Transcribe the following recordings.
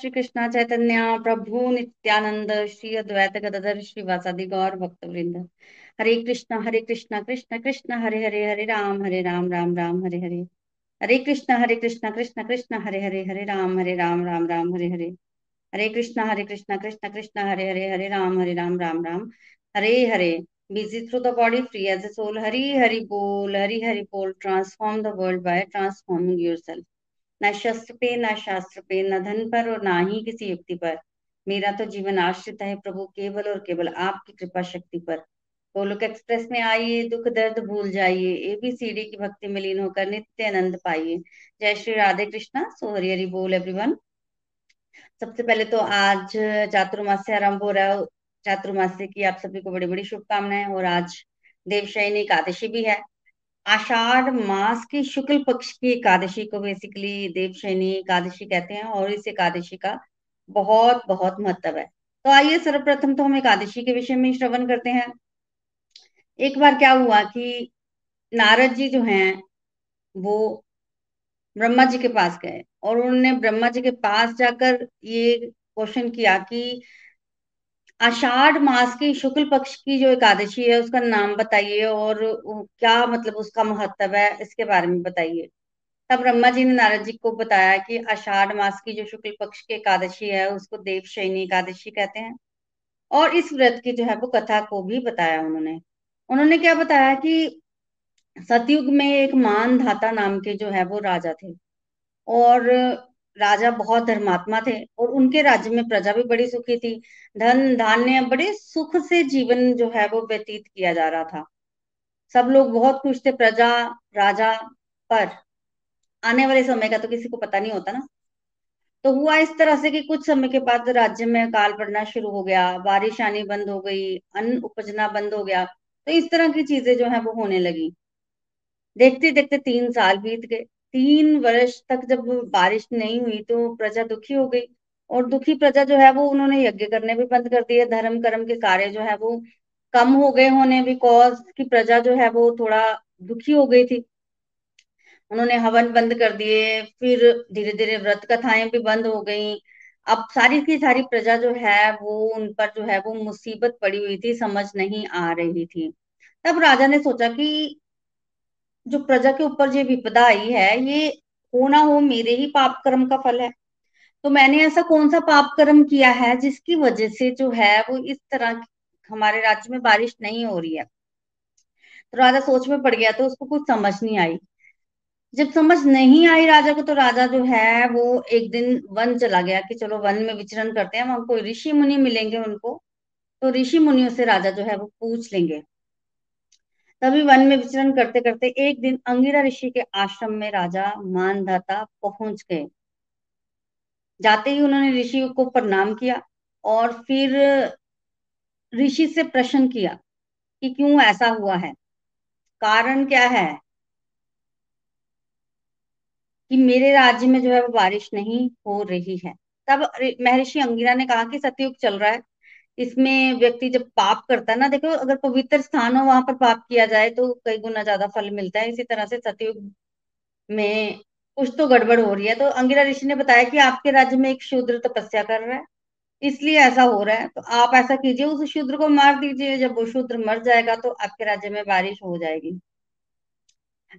श्री कृष्णा चैतन्य, प्रभु नित्यानंद, श्री अद्वैत गदधर श्रीवासादि गौर भक्त वृंद हरे कृष्णा हरे कृष्णा, कृष्ण कृष्ण, हरे हरे हरे राम हरे राम राम राम, हरे हरे। हरे कृष्णा हरे कृष्णा, कृष्ण कृष्ण, हरे हरे हरे राम हरे राम राम राम, हरे हरे। हरे कृष्णा हरे कृष्णा, कृष्ण कृष्ण, हरे हरे हरे राम हरे राम राम राम। हरे हरे, busy through the body, free as a soul hari hari bol hari hari bol transform the world by transforming yourself न शस्त्र पे न शास्त्र पे न धन पर और ना ही किसी युक्ति पर। मेरा तो जीवन आश्रित है प्रभु, केवल और केवल आपकी कृपा शक्ति पर। गोलोक एक्सप्रेस में आइए, दुख दर्द भूल जाइए एबीसीडी की भक्ति में लीन होकर नित्य आनंद पाइए। जय श्री राधे कृष्णा सो हरि हरि बोल एवरीवन। सबसे पहले तो आज चातुर्मास आरंभ हो रहा है। चातुर्मास की आप सभी को बड़ी बड़ी शुभकामनाएँ, और आज देवशयनी एकादशी भी है। आषाढ़ मास की शुक्ल पक्ष की एकादशी को बेसिकली देवशैनी एकादशी कहते हैं और इस एकादशी का बहुत बहुत महत्व है। तो आइए सर्वप्रथम तो हम एकादशी के विषय में श्रवण करते हैं। एक बार क्या हुआ कि नारद जी जो हैं, वो ब्रह्मा जी के पास गए और उन्होंने ब्रह्मा जी के पास जाकर ये क्वेश्चन किया कि आषाढ़ मास की शुक्ल पक्ष की जो एकादशी है, उसका नाम बताइए और क्या मतलब उसका महत्व है, इसके बारे में बताइए। तब ब्रह्मा जी ने नारद जी को बताया कि आषाढ़ मास की जो शुक्ल पक्ष की एकादशी है, उसको देव शैनी एकादशी कहते हैं। और इस व्रत की जो है, वो कथा को भी बताया उन्होंने। उन्होंने क्या बताया कि सतयुग में एक मान धाता नाम के जो है, वो राजा थे। और राजा बहुत धर्मात्मा थे और उनके राज्य में प्रजा भी बड़ी सुखी थी। धन, धान्य बड़े सुख से जीवन जो है वो व्यतीत किया जा रहा था। सब लोग बहुत खुश थे प्रजा, राजा पर। आने वाले समय का तो किसी को पता नहीं होता ना। तो हुआ इस तरह से कि कुछ समय के बाद राज्य में काल पड़ना शुरू हो गया, बारिश आनी बंद हो गई, अन्न उपजना बंद हो गया। तो इस तरह की चीज़ें जो है वो होने लगी। देखते देखते तीन साल बीत गए। तीन वर्ष तक जब बारिश नहीं हुई तो प्रजा दुखी हो गई। और दुखी प्रजा जो है वो उन्होंने यज्ञ करने भी बंद कर दिए, धर्म कर्म के कार्य जो है वो कम हो गए होने बिकॉज़ की प्रजा जो है वो थोड़ा दुखी हो गई थी। उन्होंने हवन बंद कर दिए, फिर धीरे धीरे व्रत कथाएँ भी बंद हो गई। अब सारी की सारी प्रजा जो है वो, उन पर जो है वो मुसीबत पड़ी हुई थी, समझ नहीं आ रही थी। तब राजा ने सोचा कि जो प्रजा के ऊपर जो विपदा आई है, ये हो ना हो मेरे ही पाप कर्म का फल है। तो मैंने ऐसा कौन सा पाप कर्म किया है जिसकी वजह से जो है वो इस तरह हमारे राज्य में बारिश नहीं हो रही है? तो राजा सोच में पड़ गया तो उसको कुछ समझ नहीं आई। जब समझ नहीं आई राजा को तो राजा जो है वो एक दिन वन चला गया कि चलो वन में विचरण करते हैं, वहाँ कोई ऋषि मुनि मिलेंगे उनको तो ऋषि मुनियों से राजा जो है वो पूछ लेंगे। तभी वन में विचरण करते करते एक दिन अंगिरा ऋषि के आश्रम में राजा मानधाता पहुँच गए। जाते ही उन्होंने ऋषि को प्रणाम किया और फिर ऋषि से प्रश्न किया कि क्यों ऐसा हुआ है? कारण क्या है? कि मेरे राज्य में जो है वो बारिश नहीं हो रही है। तब महर्षि अंगिरा ने कहा कि सतयुग चल रहा है इसमें व्यक्ति जब पाप करता है ना, देखो, अगर पवित्र स्थान हो, वहाँ पर पाप किया जाए तो कई गुना ज़्यादा फल मिलता है। इसी तरह से सतयुग में कुछ तो गड़बड़ हो रही है। तो अंगिरा ऋषि ने बताया कि आपके राज्य में एक शूद्र तपस्या कर रहा है, इसलिए ऐसा हो रहा है। तो आप ऐसा कीजिए, उस शूद्र को मार दीजिए, जब वो शूद्र मर जाएगा तो आपके राज्य में बारिश हो जाएगी।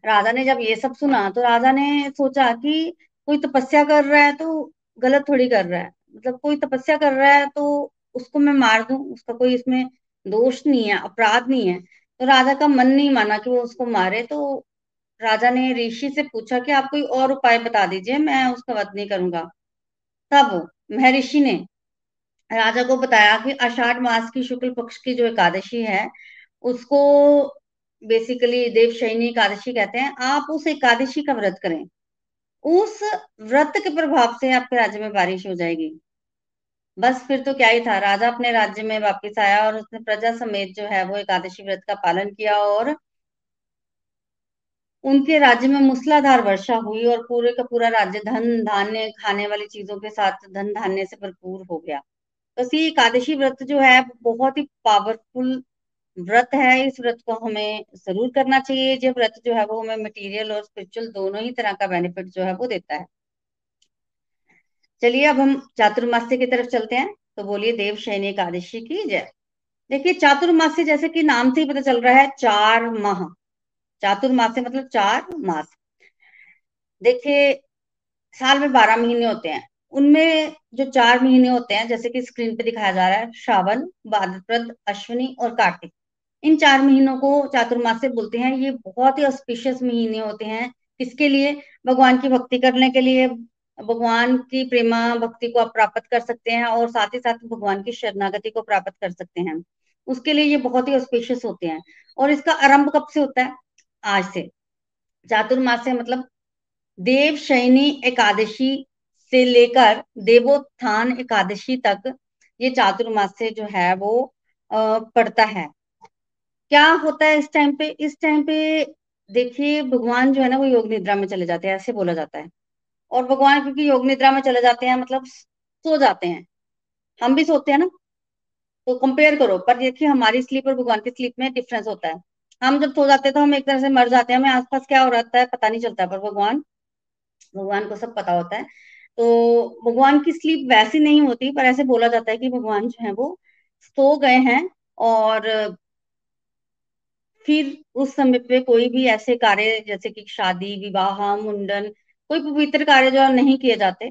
राजा ने जब ये सब सुना तो राजा ने सोचा कि कोई तपस्या कर रहा है तो गलत थोड़ी कर रहा है। मतलब कोई तपस्या कर रहा है तो उसको मैं मार दूँ, उसका कोई इसमें दोष नहीं है, अपराध नहीं है। तो राजा का मन नहीं माना कि वो उसको मारे तो राजा ने ऋषि से पूछा कि आप कोई और उपाय बता दीजिए, मैं उसका वध नहीं करूँगा। तब महर्षि ने राजा को बताया कि आषाढ़ मास की शुक्ल पक्ष की जो एकादशी है, उसको बेसिकली देवशयनी एकादशी कहते हैं। आप उस एकादशी का व्रत करें। उस व्रत के प्रभाव से आपके राज्य में बारिश हो जाएगी। बस फिर तो क्या ही था, राजा अपने राज्य में वापस आया और उसने प्रजा समेत जो है वो एकादशी व्रत का पालन किया और उनके राज्य में मूसलाधार वर्षा हुई और पूरे का पूरा राज्य धन धान्य खाने वाली चीज़ों के साथ धन धान्य से भरपूर हो गया। तो सी एकादशी व्रत जो है बहुत ही पावरफुल व्रत है। इस व्रत को हमें ज़रूर करना चाहिए। जो व्रत जो है वो हमें मटेरियल और स्पिरिचुअल दोनों ही तरह का बेनिफिट जो है वो देता है। चलिए अब हम चातुर्मास्य की तरफ़ चलते हैं। तो बोलिए, देव शयनी एकादशी की जय। देखिए, चातुर्मास्य जैसे कि नाम से ही पता चल रहा है, चार माह। चातुर्मास्य मतलब चार मास। देखिए, साल में बारह महीने होते हैं। उनमें जो चार महीने होते हैं, जैसे कि स्क्रीन पे दिखाया जा रहा है, श्रावण भाद्रपद अश्विनी और कार्तिक। इन चार महीनों को चातुर्मास से बोलते हैं। ये बहुत ही ऑस्पिशियस महीने होते हैं। किसके लिए? भगवान की भक्ति करने के लिए भगवान की प्रेमा, भक्ति को आप प्राप्त कर सकते हैं और साथ ही साथ भगवान की शरणागति को प्राप्त कर सकते हैं। उसके लिए ये बहुत ही ऑस्पिशियस होते हैं। और इसका आरंभ कब से होता है? आज से। चातुर्मास से मतलब देव शयनी एकादशी से लेकर देवोत्थान एकादशी तक ये चातुर्मास से जो है वो पड़ता है। क्या होता है इस टाइम पे? इस टाइम पे देखिए, भगवान जो है ना वो योग निद्रा में चले जाते हैं, ऐसे बोला जाता है। और भगवान क्योंकि योग निद्रा में चले जाते हैं मतलब सो जाते हैं। हम भी सोते हैं ना तो कंपेयर करो। पर देखिए, हमारी स्लीप और भगवान की स्लीप में डिफरेंस होता है। हम जब सो जाते हैं तो हम एक तरह से मर जाते हैं। हमें आसपास क्या हो रहा है, पता नहीं चलता। पर भगवान भगवान को सब पता होता है। तो भगवान की स्लीप वैसी नहीं होती, पर ऐसे बोला जाता है कि भगवान जो है वो सो गए हैं और फिर उस समय पे कोई भी ऐसे कार्य, जैसे कि शादी, विवाह, मुंडन कोई पवित्र कार्य जो नहीं किए जाते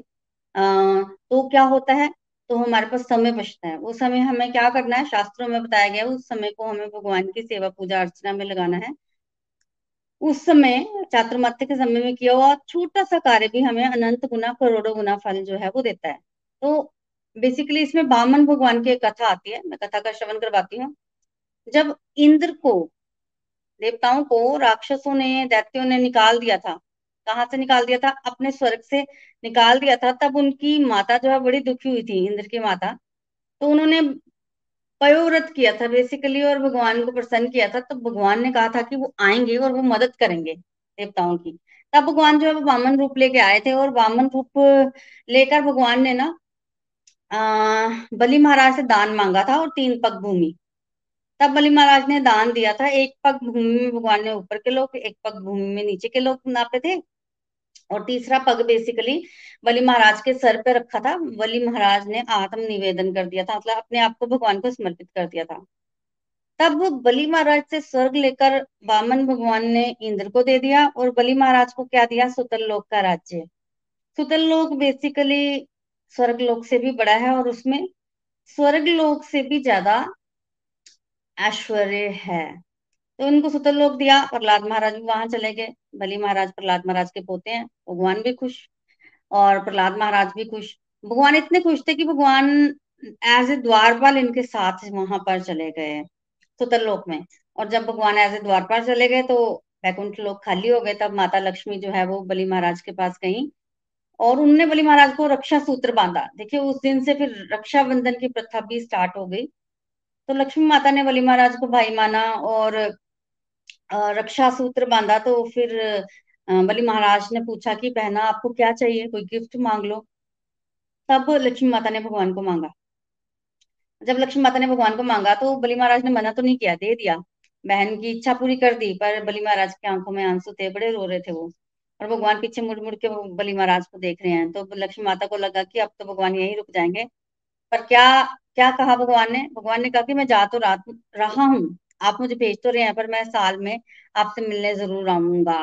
आ, तो क्या होता है? तो हमारे पास समय बचता है। वो समय हमें क्या करना है? शास्त्रों में बताया गया है उस समय को हमें भगवान की सेवा पूजा अर्चना में लगाना है। उस समय चातुर्मात्य के समय में किया हुआ छोटा सा कार्य भी हमें अनंत गुना करोड़ों गुना फल जो है वो देता है। तो बेसिकली इसमें बामन भगवान की कथा आती है मैं कथा का श्रवण करवाती हूँ। जब इंद्र को देवताओं को राक्षसों ने दैत्यों ने निकाल दिया था कहाँ से निकाल दिया था? अपने स्वर्ग से निकाल दिया था। तब उनकी माता जो है बड़ी दुखी हुई थी, इंद्र की माता। तो उन्होंने पयोव्रत किया था बेसिकली और भगवान को प्रसन्न किया था। तो भगवान ने कहा था कि वो आएँगे और वो मदद करेंगे देवताओं की। तब भगवान जो है वामन रूप लेके आए थे और वामन रूप लेकर भगवान ने ना बलि महाराज से दान मांगा था और तीन पग भूमि। तब बलि महाराज ने दान दिया था। एक पग भूमि में भगवान ने ऊपर के लोग एक पग भूमि में नीचे के लोग नापे थे। और तीसरा पग बेसिकली बलि महाराज के सर पे रखा था। बलि महाराज ने आत्म निवेदन कर दिया था मतलब अपने आप को भगवान को समर्पित कर दिया था। तब बलि महाराज से स्वर्ग लेकर वामन भगवान ने इंद्र को दे दिया और बलि महाराज को क्या दिया? सुतल लोक का राज्य। सुतल लोक बेसिकली स्वर्ग लोक से भी बड़ा है और उसमें स्वर्ग लोक से भी ज़्यादा ऐश्वर्य है। तो उनको सुतल लोक दिया, प्रहलाद महाराज भी वहाँ चले गए। बलि महाराज प्रहलाद महाराज के पोते हैं, भगवान भी खुश और प्रहलाद महाराज भी खुश। भगवान इतने खुश थे कि भगवान एज ए द्वारपाल इनके साथ वहाँ पर चले गए सुतल लोक में। और जब भगवान एज ए द्वारपाल चले गए तो वैकुंठ लोक खाली हो गए, तब माता लक्ष्मी जो है वो बलि महाराज के पास गई और उनने बलि महाराज को रक्षा सूत्र बांधा। देखिए, उस दिन से फिर रक्षा बंधन की प्रथा भी स्टार्ट हो गई। तो लक्ष्मी माता ने बलि महाराज को भाई माना और रक्षा सूत्र बांधा तो फिर बलि महाराज ने पूछा कि बहना, आपको क्या चाहिए? कोई गिफ्ट मांग लो। तब लक्ष्मी माता ने भगवान को मांगा। जब लक्ष्मी माता ने भगवान को मांगा तो बलि महाराज ने मना तो नहीं किया, दे दिया। बहन की इच्छा पूरी कर दी, पर बलि महाराज की आँखों में आँसू थे, बड़े रो रहे थे वो। और भगवान पीछे मुड़ मुड़ के बलि महाराज को देख रहे हैं। तो लक्ष्मी माता को लगा कि अब तो भगवान यहीं रुक जाएँगे। पर क्या क्या कहा भगवान ने? भगवान ने कहा कि मैं जा तो रात, रहा हूँ। आप मुझे भेज तो रहे हैं, पर मैं साल में आपसे मिलने ज़रूर आऊँगा।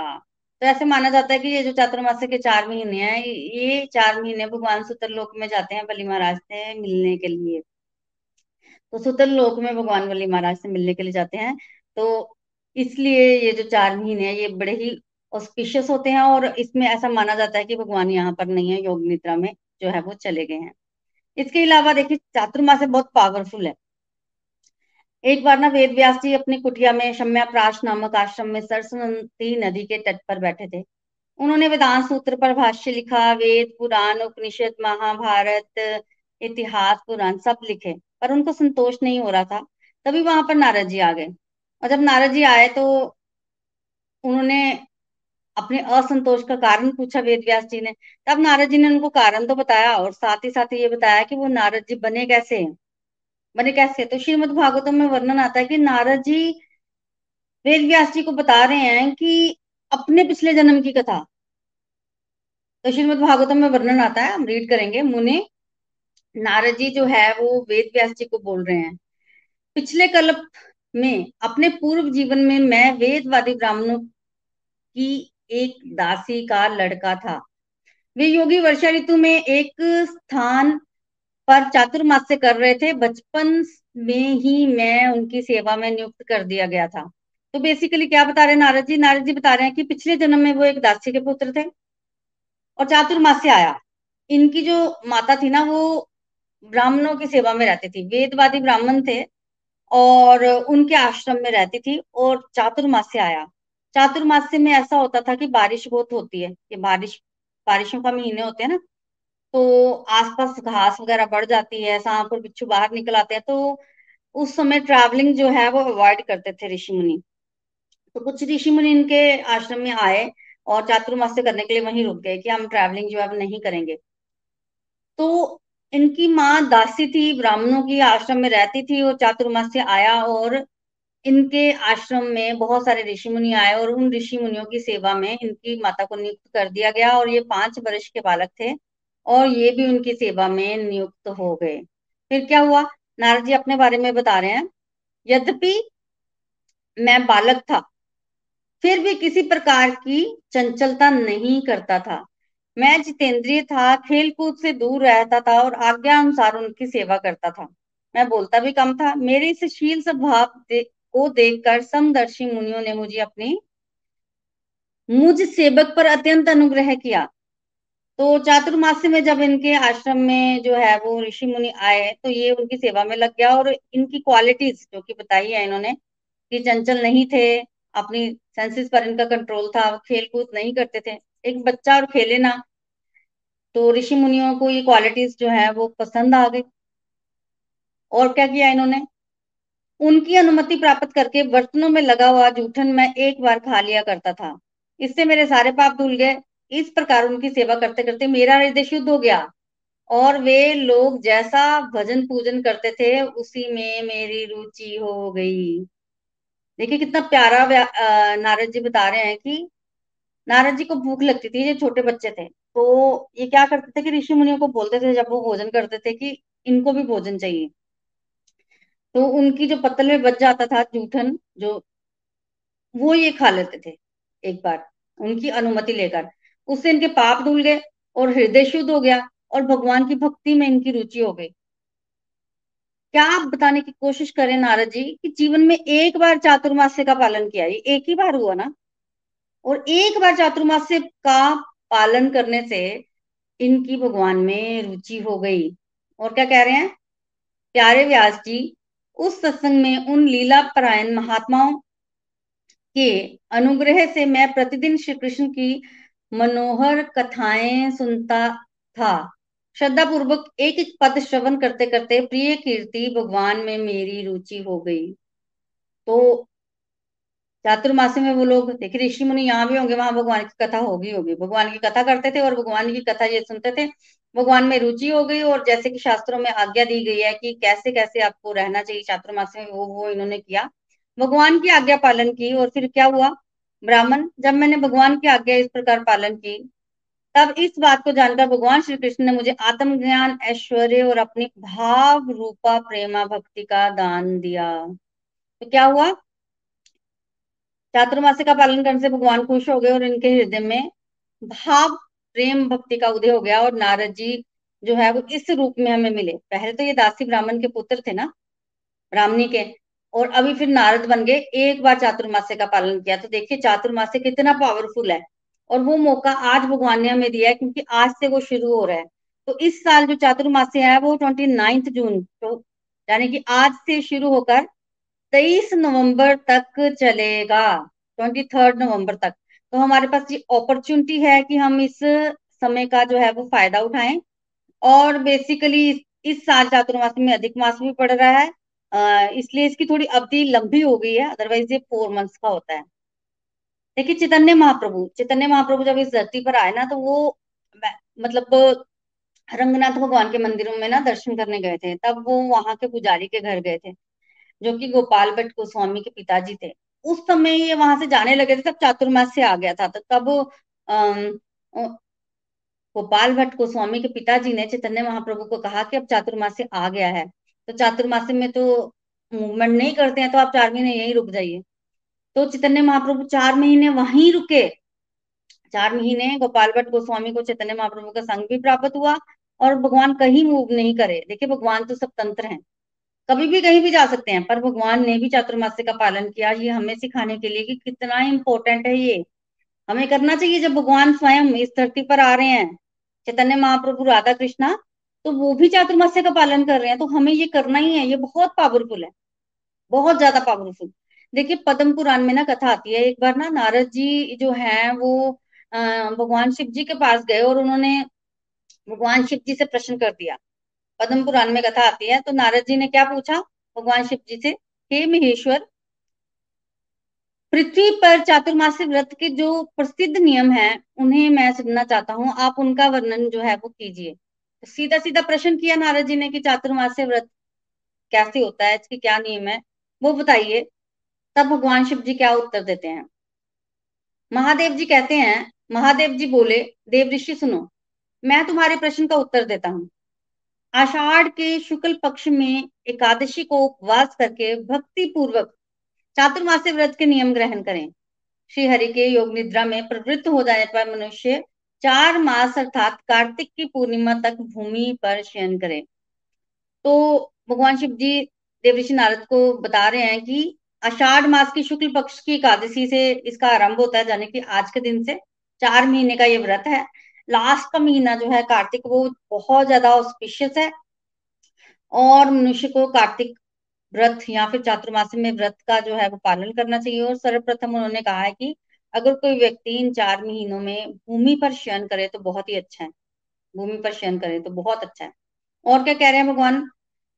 तो ऐसे माना जाता है कि ये जो चातुर्मास्य के चार महीने हैं, ये चार महीने भगवान सुतर लोक में जाते हैं बलि महाराज से मिलने के लिए। तो सुतर लोक में भगवान बलि महाराज से मिलने के लिए जाते हैं। तो इसलिए ये जो चार महीने हैं, ये बड़े ही ऑस्पिशियस होते हैं और इसमें ऐसा माना जाता है कि भगवान यहाँ पर नहीं है, योग निद्रा में जो है वो चले गए हैं। इसके अलावा देखिए चातुर्मास बहुत पावरफुल है। एक बार ना वेद व्यास जी अपनी कुटिया में शम्या प्राश नामक आश्रम में सरस्वती नदी के तट पर बैठे थे। उन्होंने वेदांत सूत्र पर भाष्य लिखा, वेद, पुराण, उपनिषद, महाभारत, इतिहास, पुराण सब लिखे, पर उनको संतोष नहीं हो रहा था। तभी वहाँ पर नारद जी आ गए। और जब नारद जी आए तो उन्होंने अपने असंतोष का कारण पूछा वेद व्यास जी ने। तब नारद जी ने उनको कारण तो बताया और साथ ही साथ ये बताया कि वो नारद जी बने कैसे हैं। बने कैसे? तो श्रीमद भागवतम में वर्णन आता है कि नारद जी वेद व्यास जी को बता रहे हैं कि अपने पिछले जन्म की कथा। तो श्रीमद भागवतम में वर्णन आता है, हम रीड करेंगे। मुने, नारद जी जो है, वो वेद व्यास जी को बोल रहे हैं, पिछले कल्प में, अपने पूर्व जीवन में मैं वेदवादी ब्राह्मणों की एक दासी का लड़का था। वे योगी वर्षा ऋतु में एक स्थान पर चातुर्मास्य कर रहे थे, बचपन में ही मैं उनकी सेवा में नियुक्त कर दिया गया था। तो बेसिकली क्या बता रहे नारद जी? नारद जी बता रहे हैं कि पिछले जन्म में वो एक दासी के पुत्र थे और चातुर्मास्य आया। इनकी जो माता थी ना, वो ब्राह्मणों की सेवा में रहती थी। वेदवादी ब्राह्मण थे और उनके आश्रम में रहती थी और चातुर्मास्य आया। चातुर्मास्य में ऐसा होता था कि बारिश बहुत होती है। कि बारिश, बारिशों का महीने होते हैं ना तो आसपास घास वगैरह बढ़ जाती है सांप और बिच्छू बाहर निकल आते हैं तो उस समय ट्रैवलिंग जो है वो अवॉइड करते थे ऋषि मुनि। तो कुछ ऋषि मुनि इनके आश्रम में आए और चातुर्मास्य करने के लिए वहीं रुक गए कि हम ट्रैवलिंग जो है नहीं करेंगे। तो इनकी माँ दासी थी, ब्राह्मणों की आश्रम में रहती थी और चातुर्मास्य आया और इनके आश्रम में बहुत सारे ऋषि मुनि आए और उन ऋषि मुनियों की सेवा में इनकी माता को नियुक्त कर दिया गया और ये पाँच वर्ष के बालक थे। और ये भी उनकी सेवा में नियुक्त हो गए। फिर क्या हुआ? नारद जी अपने बारे में बता रहे हैं। यद्यपि मैं बालक था फिर भी किसी प्रकार की चंचलता नहीं करता था। मैं जितेंद्रिय था खेल कूद से दूर रहता था और आज्ञा अनुसार उनकी सेवा करता था। मैं बोलता भी कम था। मेरे इस शील स्वभाव दे, को देखकर समदर्शी मुनियों ने मुझे अपनी मुझ सेवक पर अत्यंत अनुग्रह किया। तो चातुर्मास्य में जब इनके आश्रम में जो है वो ऋषि मुनि आए तो ये उनकी सेवा में लग गया और इनकी क्वालिटीज जो कि बताई है इन्होंने कि चंचल नहीं थे, अपनी सेंसेस पर इनका कंट्रोल था खेल कूद नहीं करते थे। एक बच्चा और खेले ना तो ऋषि मुनियों को ये क्वालिटीज जो है वो पसंद आ गई। और क्या किया इन्होंने? उनकी अनुमति प्राप्त करके बर्तनों में लगा हुआ जूठन मैं एक बार खा लिया करता था। इससे मेरे सारे पाप धुल गए। इस प्रकार उनकी सेवा करते करते मेरा हृदय शुद्ध हो गया। और वे लोग जैसा भजन पूजन करते थे, उसी में मेरी रुचि हो गई। देखिए कितना प्यारा नारद जी बता रहे हैं कि नारद जी को भूख लगती थी, ये छोटे बच्चे थे। तो ये क्या करते थे कि ऋषि मुनियों को बोलते थे, जब वो भोजन करते थे कि इनको भी भोजन चाहिए। तो उनकी जो पत्तल में बच जाता था जूठन, जो वो ये खा लेते थे, एक बार उनकी अनुमति लेकर। उससे इनके पाप धुल गए और हृदय शुद्ध हो गया और भगवान की भक्ति में इनकी रुचि हो गई। क्या आप बताने की कोशिश करें नारद जी कि जीवन में एक बार चातुर्मास्य का पालन किया, ये एक ही बार हुआ ना? और एक बार चातुर्मास्य का पालन करने से इनकी भगवान में रुचि हो गई। और क्या कह रहे हैं? प्यारे व्यास जी, उस सत्संग में उन लीला परायण महात्माओं के अनुग्रह से मैं प्रतिदिन श्री कृष्ण की मनोहर कथाएँ सुनता था। श्रद्धा पूर्वक एक एक पद श्रवण करते करते प्रिय कीर्ति भगवान में मेरी रुचि हो गई। तो चातुर्मासी में वो लोग, देखिए ऋषि मुनि यहाँ भी होंगे, वहाँ भगवान की कथा होगी होगी। भगवान की कथा करते थे और भगवान की कथा ये सुनते थे। भगवान में रुचि हो गई और जैसे कि शास्त्रों में आज्ञा दी गई है कि कैसे कैसे आपको रहना चाहिए, चातुर्मासी में वो वो इन्होंने किया। भगवान की आज्ञा पालन की और फिर क्या हुआ? ब्राह्मण, जब मैंने भगवान की आज्ञा इस प्रकार पालन की, तब इस बात को जानकर भगवान श्री कृष्ण ने मुझे आत्मज्ञान, ऐश्वर्य और अपनी भाव रूपा प्रेमा भक्ति का दान दिया। तो क्या हुआ? चातुर्मास्य का पालन करने से भगवान खुश हो गए और इनके हृदय में भाव, प्रेम भक्ति का उदय हो गया और नारद जी जो है वो इस रूप में हमें मिले। पहले तो ये दासी ब्राह्मण के पुत्र थे ना, ब्राह्मणी के। और अभी फिर नारद बन गए। एक बार चातुर्मास्य का पालन किया। तो देखिए चातुर्मास्य कितना पावरफुल है। और वो मौका आज भगवान ने हमें दिया है क्योंकि आज से वो शुरू हो रहा है। तो इस साल जो चातुर्मास्य है वो ट्वेंटी नाइन्थ जून तो यानी कि आज से शुरू होकर तेईस नवंबर तक चलेगा। ट्वेंटी थर्ड नवंबर तक। तो हमारे पास ये अपॉर्चुनिटी है कि हम इस समय का जो है वो फ़ायदा उठाएँ। और बेसिकली इस साल चातुर्मास में अधिक मास भी पड़ रहा है। इसलिए इसकी थोड़ी अवधि लंबी हो गई है अदरवाइज़ ये फोर मंथ्स का होता है। देखिए, चैतन्य महाप्रभु चैतन्य महाप्रभु जब इस धरती पर आए ना तो वो मतलब रंगनाथ भगवान के मंदिरों में ना दर्शन करने गए थे। तब वो वहाँ के पुजारी के घर गए थे, जो कि गोपाल भट्ट गोस्वामी के पिताजी थे। उस समय ये वहाँ से जाने लगे थे, तब चातुर्मास से आ गया था। तो तब गोपाल भट्ट गोस्वामी के पिताजी ने चैतन्य महाप्रभु को कहा कि अब चातुर्मास से आ गया है। तो चातुर्मासी में तो मूवमेंट नहीं करते हैं तो आप चार महीने यहीं रुक जाइए। तो चैतन्य महाप्रभु चार महीने वहीं रुके। चार महीने गोपाल भट्ट गोस्वामी को चैतन्य महाप्रभु का संग भी प्राप्त हुआ और भगवान कहीं मूव नहीं करे। देखिए, भगवान तो सब तंत्र हैं। कभी भी कहीं भी जा सकते हैं, पर भगवान ने भी चातुर्मास्य का पालन किया। ये हमें सिखाने के लिए कि कितना इंपॉर्टेंट है ये। हमें करना चाहिए, जब भगवान स्वयं इस धरती पर आ रहे हैं। चैतन्य महाप्रभु राधा कृष्णा तो वो भी चातुर्मास्य का पालन कर रहे हैं तो हमें ये करना ही है, ये बहुत पावरफुल है, बहुत ज़्यादा पावरफुल देखिए, पद्म पुराण में ना कथा आती है, एक बार ना नारद जी जो है, वो भगवान शिव जी के पास गए और उन्होंने भगवान शिव जी से प्रश्न कर दिया। पद्म पुराण में कथा आती है तो नारद जी ने क्या पूछा भगवान शिव जी से? हे महेश्वर, पृथ्वी पर चातुर्मासी व्रत के जो प्रसिद्ध नियम हैं, उन्हें मैं सुनना चाहता हूँ, आप उनका वर्णन जो है वो कीजिए। सीधा सीधा प्रश्न किया नारद जी ने कि चातुर्मास्य व्रत कैसे होता है, इसके क्या नियम है? वो बताइए। तब भगवान शिव जी क्या उत्तर देते हैं? महादेव जी कहते हैं, महादेव जी बोले, देव ऋषि, सुनो, मैं तुम्हारे प्रश्न का उत्तर देता हूँ। आषाढ़ के शुक्ल पक्ष में एकादशी को उपवास करके भक्ति पूर्वक चातुर्मास्य व्रत के नियम ग्रहण करें। श्री हरि के योग निद्रा में प्रवृत्त हो जाने पर मनुष्य चार मास अर्थात कार्तिक की पूर्णिमा तक भूमि पर शयन करें। तो भगवान शिव जी देवऋषि नारद को बता रहे हैं कि आषाढ़ मास की शुक्ल पक्ष की एकादशी से इसका आरंभ होता है, यानी कि आज के दिन से चार महीने का ये व्रत है। लास्ट का महीना जो है कार्तिक, वो बहुत ज़्यादा ऑस्पिशियस है। और मनुष्य को कार्तिक व्रत या फिर चातुर्मासी में व्रत का जो है वो पालन करना चाहिए। और सर्वप्रथम उन्होंने कहा है कि अगर कोई व्यक्ति इन चार महीनों में भूमि पर शयन करे तो बहुत ही अच्छा है। भूमि पर शयन करे तो बहुत अच्छा है। और क्या कह रहे हैं भगवान?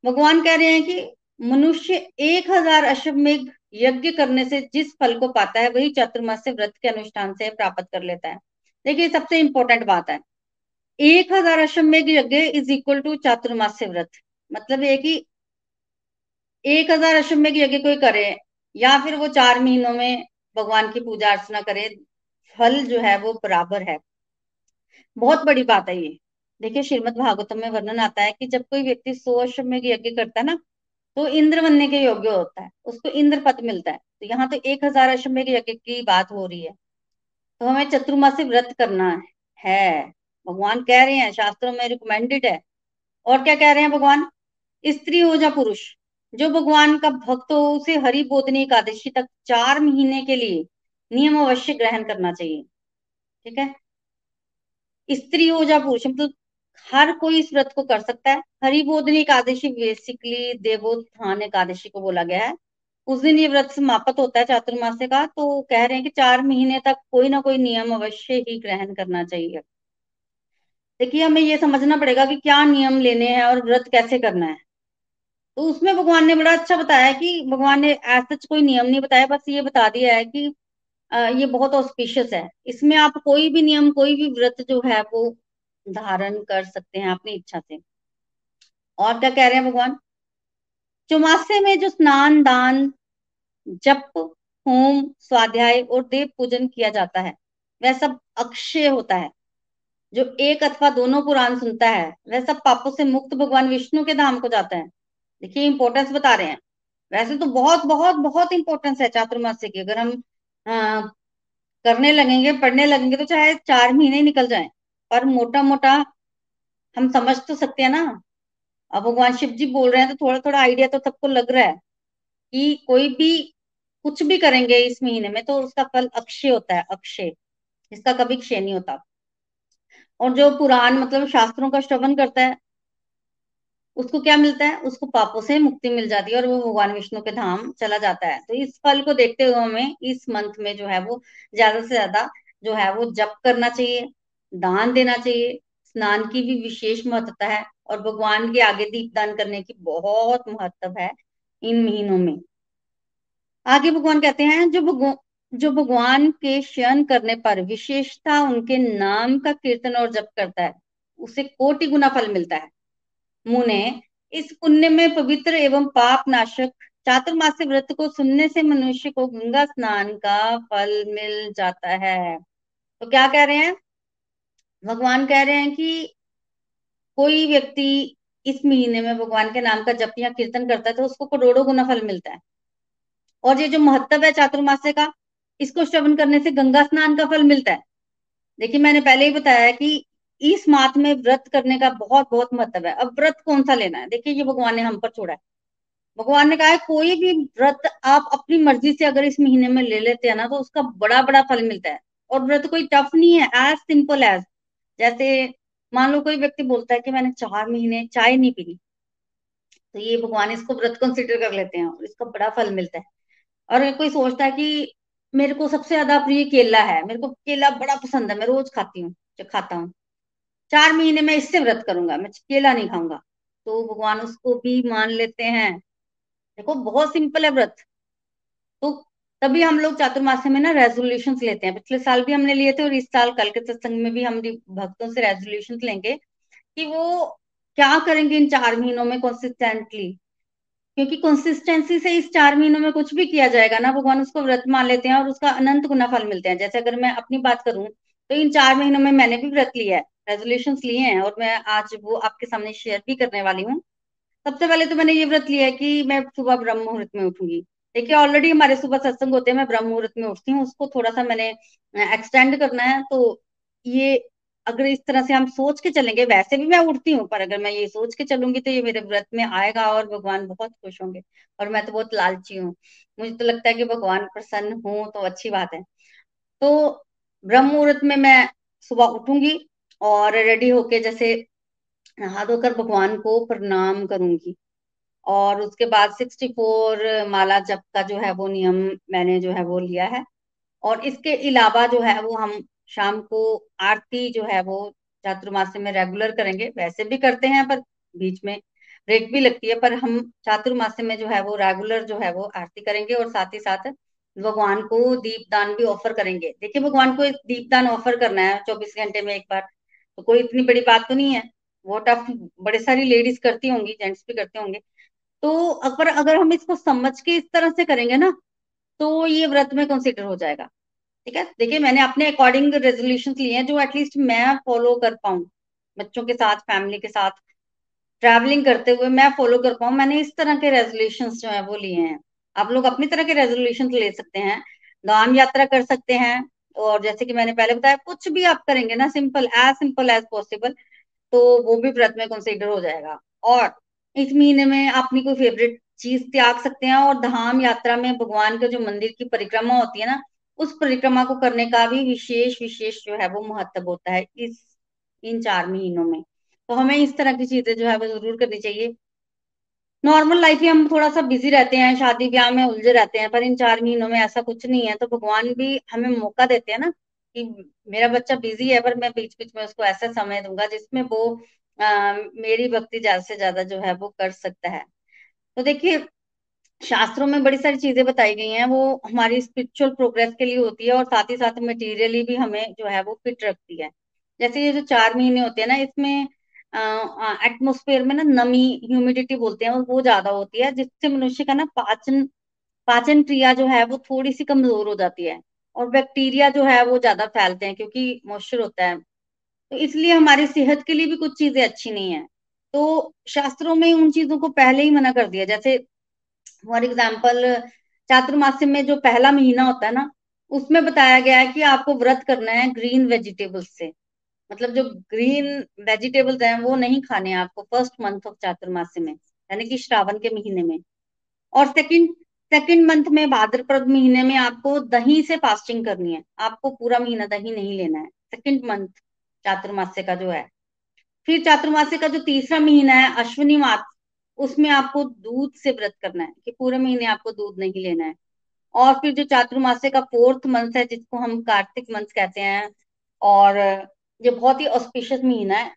भगवान कह रहे हैं कि मनुष्य एक हज़ार अश्वमेघ यज्ञ करने से जिस फल को पाता है, वही चातुर्मास्य व्रत के अनुष्ठान से प्राप्त कर लेता है। देखिए सबसे इंपॉर्टेंट बात है। एक हज़ार अश्वमेघ यज्ञ इज़ इक्वल टू चातुर्मास्य व्रत। मतलब ये कि एक हज़ार अश्वमेघ यज्ञ कोई करे, या फिर वो चार महीनों में भगवान की पूजा अर्चना करे, फल जो है वो बराबर है। बहुत बड़ी बात है ये। देखिए, श्रीमद भागवतम में वर्णन आता है कि जब कोई व्यक्ति सौ अश्वमेघ यज्ञ करता है ना तो इंद्र बनने के योग्य होता है। उसको इंद्र पद मिलता है। तो यहाँ तो एक हज़ार अश्वमेघ यज्ञ की बात हो रही है। तो हमें चतुर्मासी व्रत करना है। भगवान कह रहे हैं, शास्त्रों में रिकमेंडेड है। और क्या कह रहे हैं भगवान? स्त्री हो या पुरुष? जो भगवान का भक्त हो, उसे हरि बोधनी एकादशी तक चार महीने के लिए नियम अवश्य ग्रहण करना चाहिए। ठीक है? स्त्री हो या पुरुष मतलब हर कोई इस व्रत को कर सकता है। हरि बोधनी एकादशी बेसिकली देवोत्थान एकादशी को बोला गया है। उस दिन ये व्रत समाप्त होता है चातुर्मास्य का तो कह रहे हैं कि चार महीने तक कोई ना कोई नियम अवश्य ही ग्रहण करना चाहिए। देखिए, हमें ये समझना पड़ेगा कि क्या नियम लेने हैं और व्रत कैसे करना है। तो उसमें भगवान ने बड़ा अच्छा बताया कि भगवान ने ऐसा कोई नियम नहीं बताया, बस ये बता दिया है कि ये बहुत ऑस्पिशियस है। इसमें आप कोई भी नियम, कोई भी व्रत जो है वो धारण कर सकते हैं अपनी इच्छा से। और क्या कह रहे हैं भगवान? चौमासे में जो स्नान, दान, जप, होम, स्वाध्याय और देव पूजन किया जाता है, वह सब अक्षय होता है। जो एक अथवा दोनों पुराण सुनता है, वह सब पापों से मुक्त भगवान विष्णु के धाम को जाता है। देखिए इंपोर्टेंस बता रहे हैं। वैसे तो बहुत बहुत बहुत इंपोर्टेंस है चातुर्मास्य की। अगर हम आ, करने लगेंगे पढ़ने लगेंगे तो चाहे चार महीने निकल जाए। पर मोटा मोटा हम समझ तो सकते हैं ना। अब भगवान शिव जी बोल रहे हैं तो थोड़ा थोड़ा आइडिया तो सबको लग रहा है कि कोई भी कुछ भी करेंगे इस महीने में तो उसका फल अक्षय होता है अक्षय। इसका कभी क्षय नहीं होता। और जो पुराण मतलब शास्त्रों का श्रवण करता है उसको क्या मिलता है? उसको पापों से मुक्ति मिल जाती है और वो भगवान विष्णु के धाम चला जाता है। तो इस फल को देखते हुए हमें इस मंथ में जो है वो ज़्यादा से ज़्यादा जो है वो जप करना चाहिए, दान देना चाहिए। स्नान की भी विशेष महत्वता है और भगवान के आगे दीप दान करने की बहुत महत्व है इन महीनों में। आगे भगवान कहते हैं, जो जो भगवान के शयन करने पर विशेषता उनके नाम का कीर्तन और जप करता है, उसे कोटि गुना फल मिलता है। मुने, इस पुण्य में पवित्र एवं पाप नाशक चातुर्मास्य व्रत को सुनने से मनुष्य को गंगा स्नान का फल मिल जाता है। तो क्या कह रहे हैं? भगवान कह रहे हैं कि कोई व्यक्ति इस महीने में भगवान के नाम का जप या कीर्तन करता है तो उसको करोड़ों गुना फल मिलता है। और ये जो महत्व है चातुर्मास्य का, इसको श्रवण करने से गंगा स्नान का फल मिलता है। देखिए, मैंने पहले ही बताया कि इस मात में व्रत करने का बहुत बहुत महत्व है। अब व्रत कौन सा लेना है? देखिए, ये भगवान ने हम पर छोड़ा है। भगवान ने कहा है, कोई भी व्रत आप अपनी मर्ज़ी से अगर इस महीने में ले लेते हैं ना तो उसका बड़ा बड़ा फल मिलता है। और व्रत कोई टफ नहीं है एज सिंपल एज जैसे मान लो कोई व्यक्ति बोलता है कि मैंने चार महीने चाय नहीं पी तो ये भगवान इसको व्रत कंसिडर कर लेते हैं और इसका बड़ा फल मिलता है। और कोई सोचता है कि मेरे को सबसे ज़्यादा प्रिय केला है, मेरे को केला बड़ा पसंद है, मैं रोज खाती हूँ खाता हूँ। चार महीने में इससे व्रत करूँगा, मैं केला नहीं खाऊँगा। तो भगवान उसको भी मान लेते हैं। देखो, बहुत सिंपल है व्रत। तो तभी हम लोग चातुर्मास में ना रेजोल्यूशन लेते हैं। पिछले साल भी हमने लिए थे और इस साल कल के सत्संग में भी हम भक्तों से रेजोल्यूशन लेंगे कि वो क्या करेंगे इन चार महीनों में कंसिस्टेंटली क्योंकि कंसिस्टेंसी से इस चार महीनों में कुछ भी किया जाएगा ना, भगवान उसको व्रत मान लेते हैं और उसका अनंत गुना फल मिलते हैं। जैसे अगर मैं अपनी बात करूँ तो इन चार महीनों में मैंने भी व्रत लिया है रेजोल्यूशन लिए हैं और मैं आज वो आपके सामने शेयर भी करने वाली हूँ। सबसे पहले तो मैंने ये व्रत लिया है कि मैं सुबह ब्रह्म मुहूर्त में उठूँगी। देखिए ऑलरेडी हमारे सुबह सत्संग होते हैं, मैं ब्रह्म मुहूर्त में उठती हूँ, उसको थोड़ा सा मैंने एक्सटेंड करना है तो ये अगर इस तरह से हम सोच के चलेंगे, वैसे भी मैं उठती हूँ, पर अगर मैं ये सोच के चलूँगी तो ये मेरे व्रत में आएगा और भगवान बहुत खुश होंगे और मैं तो बहुत लालची हूँ। मुझे तो लगता है कि भगवान प्रसन्न हूँ तो अच्छी बात है। तो ब्रह्म मुहूर्त में मैं सुबह उठूँगी और रेडी होके जैसे नहा धोकर भगवान को प्रणाम करूँगी। और उसके बाद सिक्सटी फोर माला जप का जो है वो नियम मैंने जो है वो लिया है। और इसके अलावा जो है वो हम शाम को आरती जो है वो चातुर्मास्य में रेगुलर करेंगे। वैसे भी करते हैं पर बीच में ब्रेक भी लगती है, पर हम चातुर्मास्य में जो है वो रेगुलर जो है वो आरती करेंगे और साथ ही साथ भगवान को दीप दान भी ऑफ़र करेंगे। देखिए, भगवान को दीप दान ऑफ़र करना है चौबीस घंटे में एक बार। तो कोई इतनी बड़ी बात तो नहीं है। वो टफ बड़े सारी लेडीज़ करती होंगी जेंट्स भी करते होंगे। तो अगर अगर हम इसको समझ के इस तरह से करेंगे ना तो ये व्रत में कंसिडर हो जाएगा। ठीक है? देखिए, मैंने अपने अकॉर्डिंग रेजोल्यूशन लिए हैं जो एटलीस्ट मैं फॉलो कर पाऊँ। बच्चों के साथ फैमिली के साथ ट्रैवलिंग करते हुए मैं फॉलो कर पाऊँ। मैंने इस तरह के रेजोल्यूशन जो है वो लिए हैं। आप लोग अपनी तरह के रेजोल्यूशन ले सकते हैं दान यात्रा कर सकते हैं, और जैसे कि मैंने पहले बताया, कुछ भी आप करेंगे ना simple as simple as possible तो वो भी व्रत में कंसिडर हो जाएगा। और इस महीने में अपनी कोई फेवरेट चीज़ त्याग सकते हैं, और धाम यात्रा में भगवान के जो मंदिर की परिक्रमा होती है ना, उस परिक्रमा को करने का भी विशेष विशेष जो है वो महत्व होता है इस, इन चार महीनों में। तो हमें इस तरह की चीज़ें जो है वो ज़रूर करनी चाहिए। नॉर्मल लाइफ में हम थोड़ा सा बिज़ी रहते हैं शादी ब्याह में उलझे रहते हैं पर इन चार महीनों में ऐसा कुछ नहीं है। तो भगवान भी हमें मौका देते हैं ना कि मेरा बच्चा बिज़ी है पर मैं बीच बीच में उसको ऐसा समय दूँगा जिसमें वो आ, मेरी भक्ति ज़्यादा से ज़्यादा जो है वो कर सकता है। तो देखिए शास्त्रों में बड़ी सारी चीज़ें बताई गई हैं। वो हमारी स्पिरिचुअल प्रोग्रेस के लिए होती है और साथ ही साथ मटेरियली भी हमें जो है वो फिट रखती है। जैसे ये जो चार महीने होते हैं ना इसमें एटमोस्फेयर में ना नमी ह्यूमिडिटी बोलते हैं, वो ज़्यादा होती है, जिससे मनुष्य का ना पाचन पाचन क्रिया जो है, वो थोड़ी सी कमज़ोर हो जाती है और बैक्टीरिया जो है, वो ज़्यादा फैलते हैं क्योंकि मॉइस्चर होता है। तो इसलिए हमारी सेहत के लिए भी कुछ चीज़ें अच्छी नहीं है। तो शास्त्रों में उन चीज़ों को पहले ही मना कर दिया। जैसे फॉर एग्ज़ाम्पल चातुर्मास्य में जो पहला महीना होता है ना, उसमें बताया गया है कि आपको व्रत करना है ग्रीन वेजिटेबल्स से। मतलब जो ग्रीन वेजिटेबल्स हैं, वो नहीं खाने आपको फ़र्स्ट मंथ ऑफ़ चातुर्मास्य में, यानी कि श्रावण के महीने में। और सेकंड सेकंड मंथ में भाद्रपद महीने में आपको दही से फास्टिंग करनी है। आपको पूरा महीना दही नहीं लेना है। सेकंड मंथ चातुर्मास्य का जो है। फिर चातुर्मास्य का जो तीसरा महीना है, अश्विनी मास, उसमें आपको दूध से व्रत करना है, कि पूरे महीने आपको दूध नहीं लेना है। और फिर जो चातुर्मास्य का फोर्थ मंथ है, जिसको हम कार्तिक मंथ कहते हैं, और ये बहुत ही ऑस्पिशियस महीना है।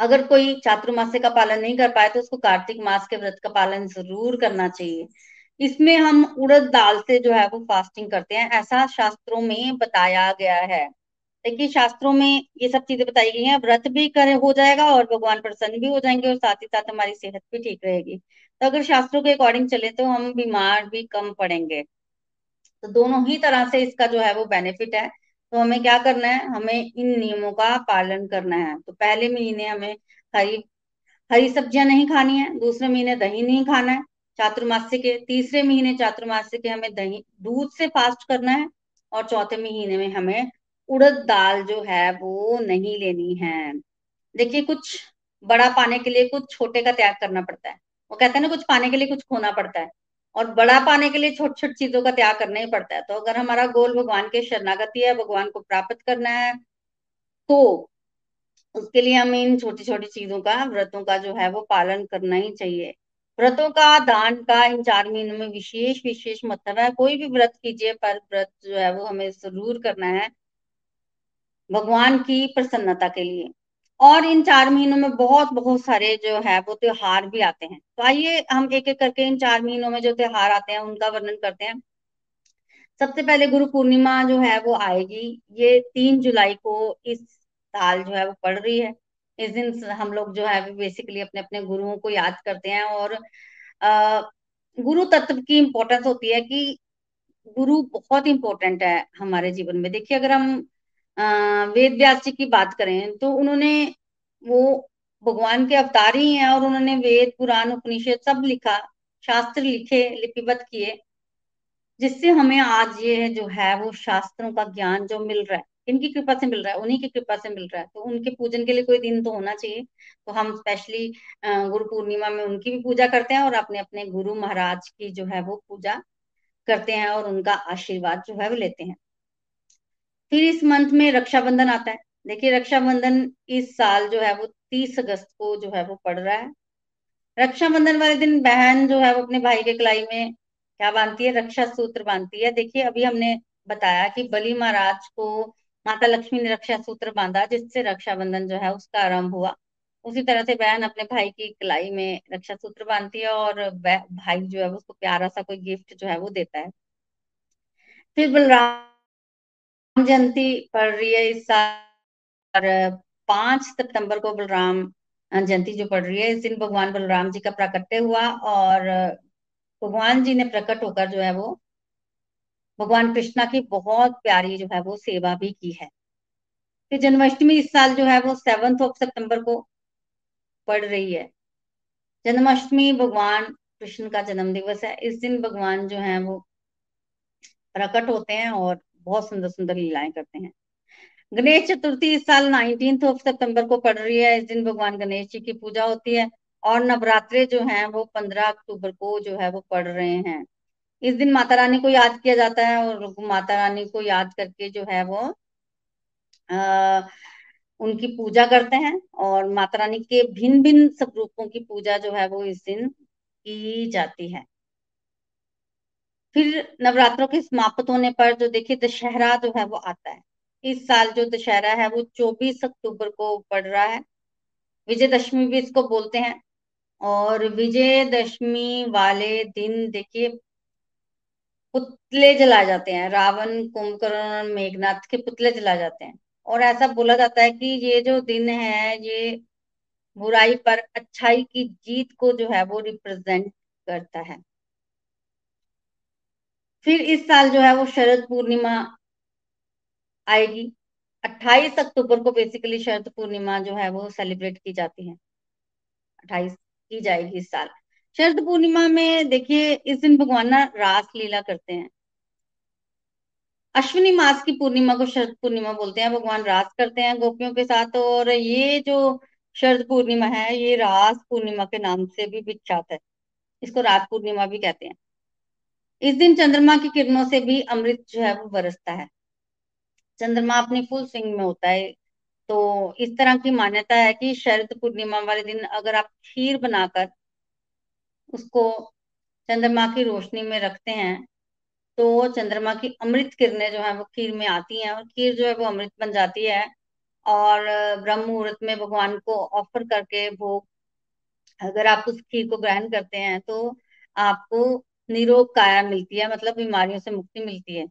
अगर कोई चातुर्मास्य का पालन नहीं कर पाए तो उसको कार्तिक मास के व्रत का पालन ज़रूर करना चाहिए। इसमें हम उड़द दाल से जो है वो फास्टिंग करते हैं। ऐसा शास्त्रों में बताया गया है। देखिए, शास्त्रों में ये सब चीज़ें बताई गई हैं। व्रत भी कर, हो जाएगा और भगवान प्रसन्न भी हो जाएँगे और साथ ही साथ हमारी सेहत भी ठीक रहेगी। तो अगर शास्त्रों के अकॉर्डिंग चले तो हम बीमार भी कम पड़ेंगे। तो दोनों ही तरह से इसका जो है वो बेनिफिट है। तो हमें क्या करना है? हमें इन नियमों का पालन करना है। तो पहले महीने हमें हरी हरी सब्ज़ियाँ नहीं खानी है, दूसरे महीने दही नहीं खाना है, चातुर्मास्य के, तीसरे महीने चातुर्मास्य के हमें दही, दूध से फास्ट करना है, और चौथे महीने में हमें उड़द दाल जो है वो नहीं लेनी है। देखिए, कुछ बड़ा पाने के लिए कुछ छोटे का त्याग करना पड़ता है। वो कहते हैं ना, कुछ पाने के लिए कुछ खोना पड़ता है। और बड़ा पाने के लिए छोटी छोटी चीज़ों का त्याग करना ही पड़ता है। तो अगर हमारा गोल भगवान के शरणागति है, भगवान को प्राप्त करना है तो उसके लिए हमें इन छोटी छोटी चीज़ों का, व्रतों का जो है वो पालन करना ही चाहिए। व्रतों का, दान का, इन चार महीनों में विशेष विशेष मतलब है। कोई भी व्रत कीजिए, पर व्रत जो है वो हमें ज़रूर करना है। भगवान की प्रसन्नता के लिए। और इन चार महीनों में बहुत बहुत सारे जो है वो त्योहार भी आते हैं। तो आइए हम एक एक करके इन चार महीनों में जो त्योहार आते हैं उनका वर्णन करते हैं। सबसे पहले गुरु पूर्णिमा जो है वो आएगी। ये तीन जुलाई को इस साल जो है वो पड़ रही है। इस दिन हम लोग जो है बेसिकली अपने अपने गुरुओं को याद करते हैं और गुरु तत्व की इम्पोर्टेंस होती है कि गुरु बहुत इंपॉर्टेंट है हमारे जीवन में। देखिए, अगर हम वेद व्यास जी की बात करें तो उन्होंने वो भगवान के अवतार ही हैं और उन्होंने वेद, पुराण, उपनिषद सब लिखा, शास्त्र लिखे, लिपिबद्ध किए, जिससे हमें आज ये जो है वो शास्त्रों का ज्ञान जो मिल रहा है, इनकी कृपा से मिल रहा है, उन्हीं की कृपा से मिल रहा है तो उनके पूजन के लिए कोई दिन तो होना चाहिए तो हम स्पेशली गुरु पूर्णिमा में उनकी भी पूजा करते हैं और अपने अपने गुरु महाराज की जो है वो पूजा करते हैं और उनका आशीर्वाद जो है वो लेते हैं। फिर इस मंथ में रक्षाबंधन आता है। देखिए, रक्षाबंधन इस साल जो है वो तीस अगस्त को जो है वो पड़ रहा है। रक्षाबंधन वाले दिन बहन जो है वो अपने भाई के कलाई में क्या बांधती है? रक्षा सूत्र बांधती है। देखिए, अभी हमने बताया कि बलि महाराज को माता लक्ष्मी ने रक्षा सूत्र बांधा, जिससे रक्षाबंधन जो है उसका आरंभ हुआ। उसी तरह से बहन अपने भाई की कलाई में रक्षा सूत्र बांधती है और भाई जो है उसको प्यारा सा कोई गिफ्ट जो है वो देता है। फिर बलराम जयंती पड़ रही है इस साल। और पाँच सितंबर को बलराम जयंती जो पड़ रही है, इस दिन भगवान बलराम जी का प्राकट्य हुआ और भगवान जी ने प्रकट होकर जो है वो, भगवान कृष्णा की बहुत प्यारी जो है वो सेवा भी की है। फिर जन्माष्टमी इस साल जो है वो सेवंथ ऑफ़ सितंबर को पड़ रही है। जन्माष्टमी भगवान कृष्ण का जन्म दिवस है। इस दिन भगवान जो है वो प्रकट होते हैं और बहुत सुंदर सुंदर लीलाएँ करते हैं। गणेश चतुर्थी इस साल नाइनटीन ऑफ़ सितंबर को पड़ रही है। इस दिन भगवान गणेश जी की पूजा होती है और नवरात्रे जो है वो पंद्रह अक्टूबर को जो है वो पड़ रहे हैं। इस दिन माता रानी को याद किया जाता है और माता रानी को याद करके जो है वो आ, उनकी पूजा करते हैं और माता रानी के भिन्न भिन्न स्वरूपों की पूजा जो है वो इस दिन की जाती है। फिर नवरात्रों के समाप्त होने पर जो देखिए दशहरा जो है वो आता है। इस साल जो दशहरा है वो 24 अक्टूबर को पड़ रहा है। विजयदशमी भी इसको बोलते हैं। और विजयदशमी वाले दिन देखिए पुतले जलाए जाते हैं। रावण, कुंभकर्ण, मेघनाथ के पुतले जलाए जाते हैं। और ऐसा बोला जाता है कि ये जो दिन है, ये बुराई पर अच्छाई की जीत को जो है वो रिप्रेजेंट करता है। फिर इस साल जो है वो शरद पूर्णिमा आएगी। 28 अक्टूबर को बेसिकली शरद पूर्णिमा जो है वो सेलिब्रेट की जाती है। 28 की जाएगी इस साल। शरद पूर्णिमा में देखिए, इस दिन भगवान ना रास लीला करते हैं। अश्विनी मास की पूर्णिमा को शरद पूर्णिमा बोलते हैं। भगवान रास करते हैं गोपियों के साथ और ये जो शरद पूर्णिमा है, ये रास पूर्णिमा के नाम से भी विख्यात है। इसको रात पूर्णिमा भी कहते हैं। इस दिन चंद्रमा की किरणों से भी अमृत जो है वो बरसता है। चंद्रमा अपनी फुल स्विंग में होता है। तो इस तरह की मान्यता है कि शरद पूर्णिमा वाले दिन अगर आप खीर बनाकर उसको चंद्रमा की रोशनी में रखते हैं तो चंद्रमा की अमृत किरणें जो है वो खीर में आती हैं और खीर जो है वो अमृत बन जाती है और ब्रह्म मुहूर्त में भगवान को ऑफ़र करके भोग अगर आप उस खीर को ग्रहण करते हैं तो आपको निरोग काया मिलती है मतलब बीमारियों से मुक्ति मिलती है।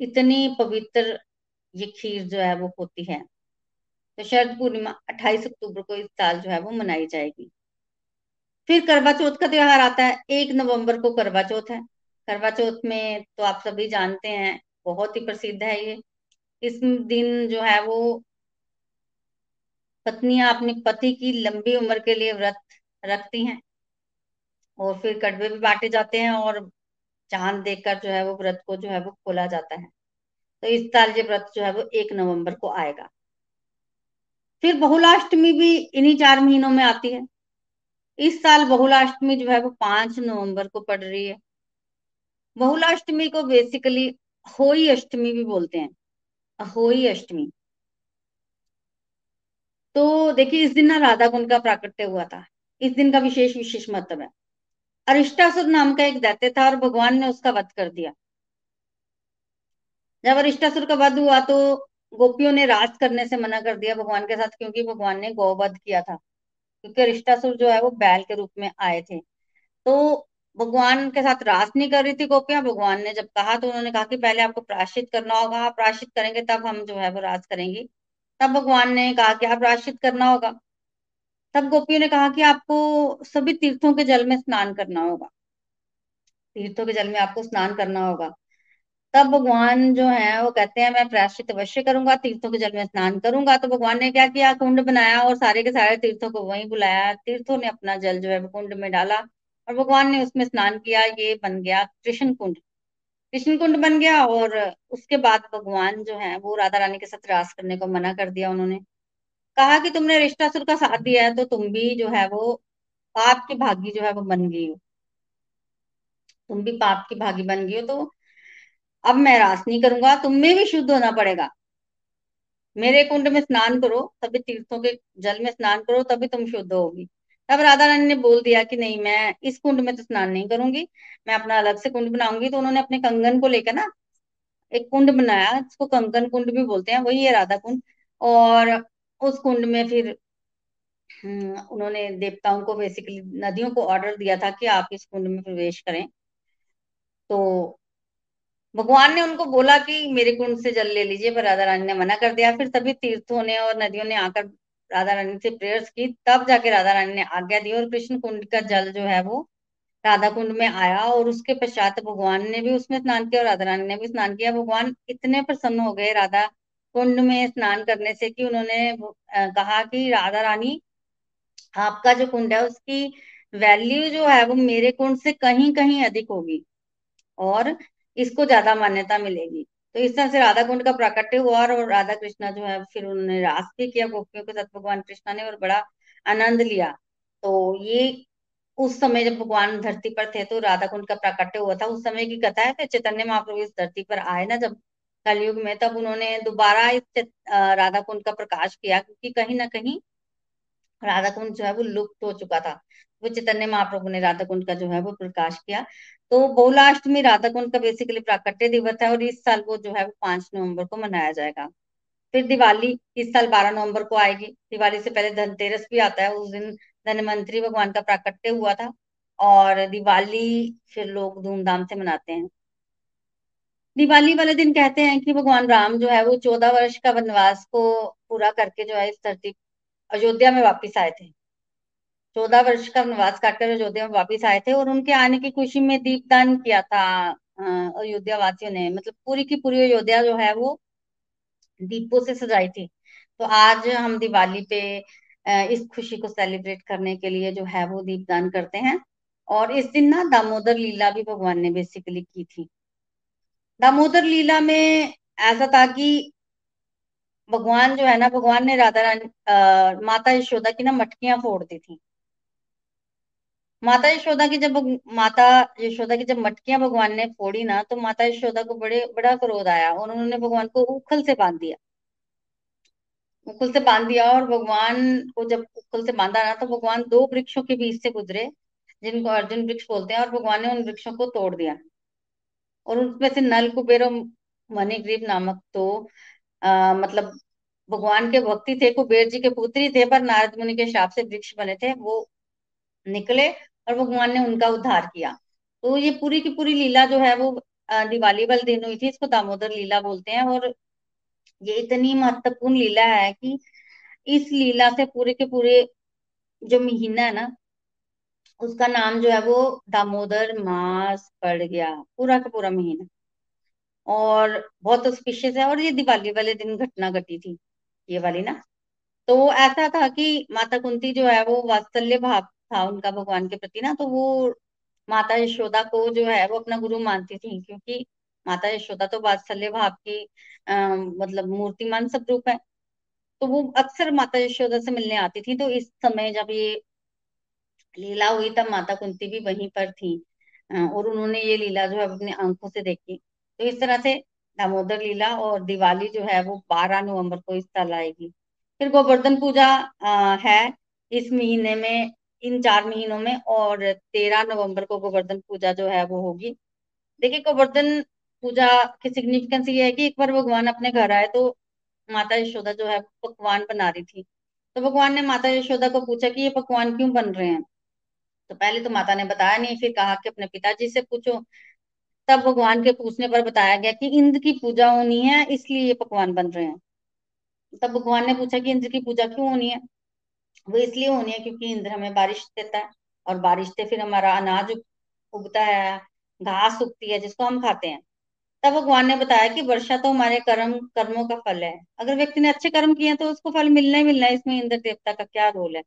इतनी पवित्र ये खीर जो है वो होती है। तो शरद पूर्णिमा 28 अक्टूबर को इस साल जो है वो मनाई जाएगी। फिर करवा चौथ का त्योहार आता है, एक नवंबर को करवा चौथ है। करवा चौथ में तो आप सभी जानते हैं, बहुत ही प्रसिद्ध है ये। इस दिन जो है वो पत्नियाँ अपने पति की लंबी उम्र के लिए व्रत रखती हैं। और फिर कड़वे भी बांटे जाते हैं और चाँद देखकर जो है वो व्रत को जो है वो खोला जाता है। तो इस साल ये व्रत जो है वो एक नवंबर को आएगा। फिर बहुलाष्टमी भी इन्हीं चार महीनों में आती है। इस साल बहुलाष्टमी जो है वो पाँच नवंबर को पड़ रही है। बहुलाष्टमी को बेसिकली होई अष्टमी भी बोलते हैं। होई अष्टमी। तो देखिए, इस दिन ना राधा कुंड का प्राकट्य हुआ था। इस दिन का विशेष विशेष महत्व है। अरिष्टासुर नाम का एक दैत्य था और भगवान ने उसका वध कर दिया। जब अरिष्टासुर का वध हुआ तो गोपियों ने राज करने से मना कर दिया भगवान के साथ क्योंकि भगवान ने गौवध किया था। क्योंकि अरिष्टासुर जो है वो बैल के रूप में आए थे। तो भगवान के साथ रास नहीं कर रही थी गोपियाँ। भगवान ने जब कहा तो उन्होंने कहा कि पहले आपको प्राश्चित करना होगा प्राश्चित करेंगे तब हम जो है वो रास करेंगे। तब भगवान ने कहा कि आप प्राश्चित करना होगा। तब गोपियों ने कहा कि आपको सभी तीर्थों के जल में स्नान करना होगा। तीर्थों के जल में आपको स्नान करना होगा। तब भगवान जो है, वो कहते हैं, मैं प्राश्चित अवश्य करूँगा, तीर्थों के जल में स्नान करूँगा। तो भगवान ने क्या किया? कुंड बनाया और सारे के सारे तीर्थों को वहीं बुलाया। तीर्थों ने अपना जल जो है कुंड में डाला और भगवान ने उसमें स्नान किया। ये बन गया कृष्ण कुंड कृष्ण कुंड बन गया और उसके बाद भगवान जो है, वो राधा रानी के साथ रास करने को मना कर दिया उन्होंने। कहा कि तुमने रिश्तासुर का साथ दिया है तो तुम भी जो है वो पाप की भागी जो है वो बन गई हो। तुम भी पाप की भागी बन गई हो तो अब मैं रास नहीं करूँगा तुम्हें भी शुद्ध होना पड़ेगा। मेरे कुंड में स्नान करो, तभी तीर्थों के जल में स्नान करो, तभी तुम शुद्ध होगी। तब राधा रानी ने बोल दिया कि नहीं, मैं इस कुंड में तो स्नान नहीं करूँगी, मैं अपना अलग से कुंड बनाऊँगी। तो उन्होंने अपने कंगन को लेकर ना एक कुंड बनाया, जिसको कंगन कुंड भी बोलते हैं, वही है राधा कुंड। और उस कुंड में फिर हम्म, उन्होंने देवताओं को बेसिकली नदियों को ऑर्डर दिया था कि आप इस कुंड में प्रवेश करें। तो भगवान ने उनको बोला कि मेरे कुंड से जल ले लीजिए पर राधा रानी ने मना कर दिया। फिर सभी तीर्थों ने और नदियों ने आकर राधा रानी से प्रेयर्स की। तब जाके राधा रानी ने आज्ञा दी और कृष्ण कुंड का जल जो है वो राधा कुंड में आया और उसके पश्चात भगवान ने भी उसमें स्नान किया और राधा रानी ने भी स्नान किया। भगवान इतने प्रसन्न हो गए राधा कुंड में स्नान करने से कि उन्होंने कहा कि राधा रानी, आपका जो कुंड है उसकी वैल्यू जो है वो मेरे कुंड से कहीं कहीं अधिक होगी और इसको ज़्यादा मान्यता मिलेगी। तो इस तरह से राधा कुंड का प्राकट्य हुआ और राधा कृष्णा जो है फिर उन्होंने रास भी किया, गोपियों के साथ भगवान कृष्णा ने और बड़ा आनंद लिया। तो ये उस समय जब भगवान धरती पर थे तो राधा कुंड का प्राकट्य हुआ था। उस समय की कथा है तो चैतन्य महाप्रभु इस धरती पर आए ना जब कलयुग में, तब उन्होंने दोबारा इस राधा कुंड का प्रकाश किया, क्योंकि कहीं ना कहीं राधा कुंड जो है वो लुप्त हो चुका था। वो चैतन्य महाप्रभु ने राधा कुंड का जो है वो प्रकाश किया। तो बहुलाष्टमी राधा कुंड का बेसिकली प्राकट्य दिवस है और इस साल वो जो है वो पाँच नवंबर को मनाया जाएगा। फिर दिवाली, इस साल बारह नवंबर को आएगी। दिवाली से पहले धनतेरस भी आता है, उस दिन धनवंतरी भगवान का प्राकट्य हुआ था और दिवाली फिर लोग धूमधाम से मनाते हैं। दिवाली वाले दिन कहते हैं कि भगवान राम जो है, वो चौदह वर्ष का वनवास को पूरा करके जो है, इस धरती, अयोध्या में वापिस आए थे। चौदह वर्ष का वनवास काटकर अयोध्या में वापिस आए थे और उनके आने की खुशी में दीपदान किया था अयोध्या वासियों ने। मतलब पूरी की पूरी अयोध्या जो है, वो दीपों से सजाई थी। तो आज हम दिवाली पे इस खुशी को सेलिब्रेट करने के लिए जो है, वो दीपदान करते हैं। और इस दिन ना दामोदर लीला भी भगवान ने बेसिकली की थी। दामोदर लीला में ऐसा था कि भगवान जो है ना, भगवान ने राधा रानी माता यशोदा की ना मटकियाँ फोड़ दी थी। माता यशोदा की जब, माता यशोदा की जब मटकियाँ भगवान ने फोड़ी ना तो माता यशोदा को बड़े, बड़ा क्रोध आया और उन्होंने भगवान को उखल से बाँध दिया। उखल से बाँध दिया और भगवान को जब उखल से बांधा ना तो भगवान दो वृक्षों के बीच से गुजरे, जिनको अर्जुन वृक्ष बोलते हैं और भगवान ने उन वृक्षों को तोड़ दिया। और उसमें से नल कुबेर मणिग्रीव नामक तो आ, मतलब भगवान के भक्ति थे कुबेर जी के पुत्री थे पर नारद मुनि के शाप से वृक्ष बने थे वो निकले और भगवान ने उनका उद्धार किया। तो ये पूरी की पूरी लीला जो है वो दिवाली वाले दिन हुई थी इसको दामोदर लीला बोलते हैं और ये इतनी महत्वपूर्ण लीला है कि इस लीला से पूरे के पूरे जो महीना है ना उसका नाम जो है वो दामोदर मास पड़ गया पूरा का पूरा महीना। और बहुत ऑस्पिशियस है और ये दिवाली वाले दिन घटना घटी थी ये वाली ना। तो ऐसा था कि माता कुंती जो है वो वात्सल्य भाव था उनका भगवान के प्रति ना तो वो माता यशोदा को जो है वो अपना गुरु मानती थी क्योंकि माता यशोदा तो वात्सल्य भाव की आ, मतलब मूर्तिमान स्वरूप है। तो वो अक्सर माता यशोदा से मिलने आती थी तो इस समय जब ये लीला हुई तब माता कुंती भी वहीं पर थी और उन्होंने ये लीला जो है अपने आँखों से देखी। तो इस तरह से दामोदर लीला और दिवाली जो है वो बारह नवंबर को इस साल आएगी। फिर गोवर्धन पूजा है इस महीने में, इन चार महीनों में, और तेरह नवंबर को गोवर्धन पूजा जो है वो होगी। देखिए, गोवर्धन पूजा की सिग्निफिकेंस ये है कि एक बार भगवान अपने घर आए तो माता यशोदा जो है पकवान बना रही थी। तो भगवान ने माता यशोदा को पूछा कि ये पकवान क्यों बन रहे हैं? तो पहले तो माता ने बताया नहीं, फिर कहा कि अपने पिताजी से पूछो। तब भगवान के पूछने पर बताया गया कि इंद्र की पूजा होनी है, इसलिए ये पकवान बन रहे हैं। तब भगवान ने पूछा कि इंद्र की पूजा क्यों होनी है? वो इसलिए होनी है क्योंकि इंद्र हमें बारिश देता है, और बारिश से फिर हमारा अनाज उगता है, घास उगती है, जिसको हम खाते हैं। तब भगवान ने बताया कि वर्षा तो हमारे कर्म, कर्मों का फल है। अगर व्यक्ति ने अच्छे कर्म किए तो उसको फल मिलना ही मिलना है, इसमें इंद्र देवता का क्या रोल है?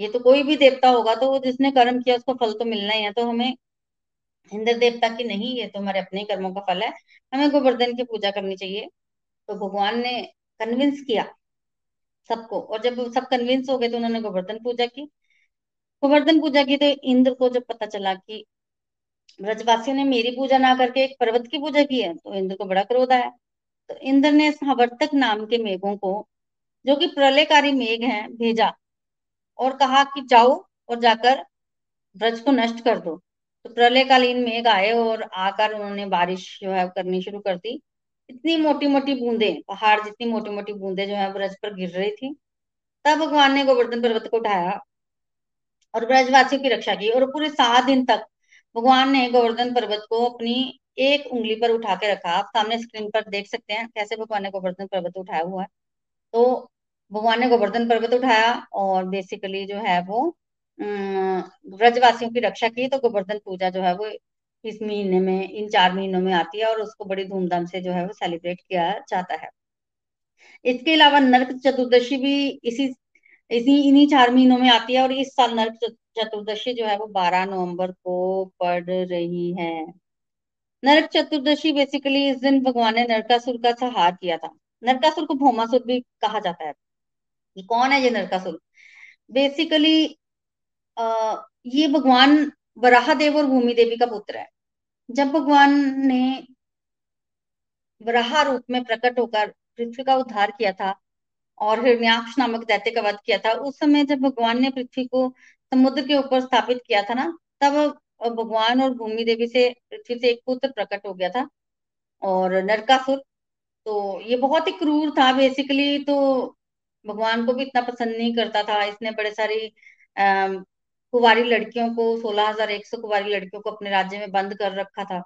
ये तो कोई भी देवता होगा तो वो जिसने कर्म किया उसको फल तो मिलना ही है तो हमें इंद्र देवता की नहीं, ये तो हमारे अपने कर्मों का फल है। हमें गोवर्धन की पूजा करनी चाहिए। तो भगवान ने कन्विंस किया सबको, और जब सब कन्विंस हो गए तो उन्होंने गोवर्धन पूजा की। गोवर्धन पूजा की तो इंद्र को जब पता चला कि ब्रजवासियों ने मेरी पूजा ना करके एक पर्वत की पूजा की है तो इंद्र को बड़ा क्रोध आया। तो इंद्र ने हवर्तक नाम के मेघों को, जो कि प्रलयकारी मेघ हैं, भेजा। और कहा कि जाओ और जाकर ब्रज को नष्ट कर दो। तो प्रलयकालीन मेघ आए और आकर उन्होंने बारिश जो है करनी शुरू कर दी। इतनी मोटी मोटी बूंदे, पहाड़ जितनी मोटी मोटी बूंदे जो है ब्रज पर गिर रही थी। तब भगवान ने गोवर्धन पर्वत को उठाया और ब्रजवासियों की रक्षा की और पूरे सात दिन तक भगवान ने गोवर्धन पर्वत को अपनी एक उंगली पर उठा के रखा। आप सामने स्क्रीन पर देख सकते हैं कैसे भगवान ने गोवर्धन पर्वत उठाया हुआ है। तो भगवान ने गोवर्धन पर्वत उठाया और बेसिकली जो है वो ब्रजवासियों की रक्षा की तो गोवर्धन पूजा जो है वो इस महीने में, इन चार महीनों में आती है और उसको बड़ी धूमधाम से जो है वो सेलिब्रेट किया जाता है। इसके अलावा नरक चतुर्दशी भी इसी इसी, इन्हीं चार महीनों में आती है और इस साल नरक चतुर्दशी जो है वो बारह नवंबर को पड़ रही है। नरक चतुर्दशी बेसिकली इस दिन भगवान ने नरकासुर का संहार किया था। नरकासुर को भौमासुर भी कहा जाता है। कौन है ये नरकासुर बेसिकली ये भगवान वराह देव और भूमि देवी का पुत्र है। जब भगवान ने वराह रूप में प्रकट होकर पृथ्वी का उद्धार किया था और हिरण्याक्ष नामक दैत्य का वध किया था, उस समय जब भगवान ने पृथ्वी को समुद्र के ऊपर स्थापित किया था ना, तब भगवान और भूमि देवी से पृथ्वी से एक पुत्र प्रकट हो गया था और नरकासुर तो ये बहुत ही क्रूर था बेसिकली तो भगवान को भी इतना पसंद नहीं करता था। इसने बड़े सारी अः कुवारी लड़कियों को, सोलह हज़ार एक सौ कुवारी लड़कियों को अपने राज्य में बंद कर रखा था।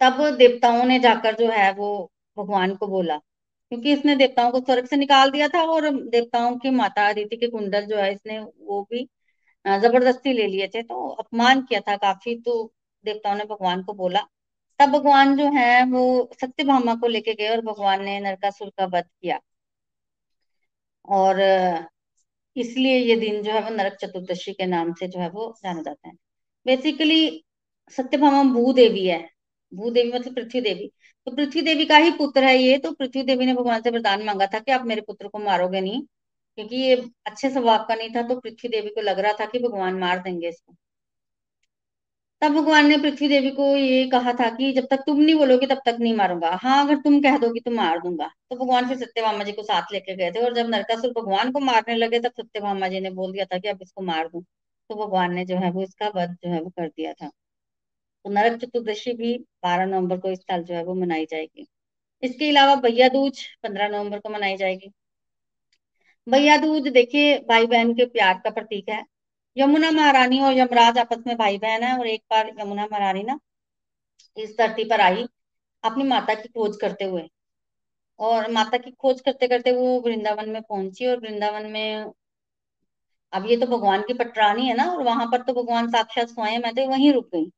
तब देवताओं ने जाकर जो है वो भगवान को बोला, क्योंकि इसने देवताओं को स्वर्ग से निकाल दिया था और देवताओं की माता अदिति के कुंडल जो है इसने वो भी ज़बरदस्ती ले लिए थे। तो अपमान किया था काफ़ी तो देवताओं ने भगवान को बोला। तब भगवान जो है वो सत्यभामा को लेके गए और भगवान ने नरकासुर का वध किया। और इसलिए ये दिन जो है वो नरक चतुर्दशी के नाम से जो है वो जाना जाता है। बेसिकली सत्यभामा भूदेवी है। भूदेवी मतलब पृथ्वी देवी तो पृथ्वी देवी का ही पुत्र है ये तो पृथ्वी देवी ने भगवान से वरदान मांगा था कि आप मेरे पुत्र को मारोगे नहीं, क्योंकि ये अच्छे स्वभाव का नहीं था तो पृथ्वी देवी को लग रहा था कि भगवान मार देंगे इसको। तब भगवान ने पृथ्वी देवी को ये कहा था कि जब तक तुम नहीं बोलोगे, तब तक नहीं मारूँगा। हाँ अगर तुम कह दोगी तो मार दूँगा। तो भगवान फिर सत्यभामा जी को साथ लेके गए थे और जब नरकासुर भगवान को मारने लगे, तब सत्यभामा जी ने बोल दिया था कि अब इसको मार दू। तो भगवान ने जो है वो इसका वध जो है वो कर दिया था। तो नरक चतुर्दशी भी बारह नवंबर को इस साल जो है वो मनाई जाएगी। इसके अलावा भैया दूज पंद्रह नवंबर को मनाई जाएगी। भैया दूज, देखिए भाई बहन के प्यार का प्रतीक है। यमुना महारानी और यमराज आपस में भाई बहन है और एक बार यमुना महारानी ना इस धरती पर आई, अपनी माता की खोज करते हुए। और माता की खोज करते करते वो वृंदावन में पहुँची और वृंदावन में अब ये तो भगवान की पटरानी है ना, और वहाँ पर तो भगवान साक्षात स्वयं मैं तो वहीं रुक गई।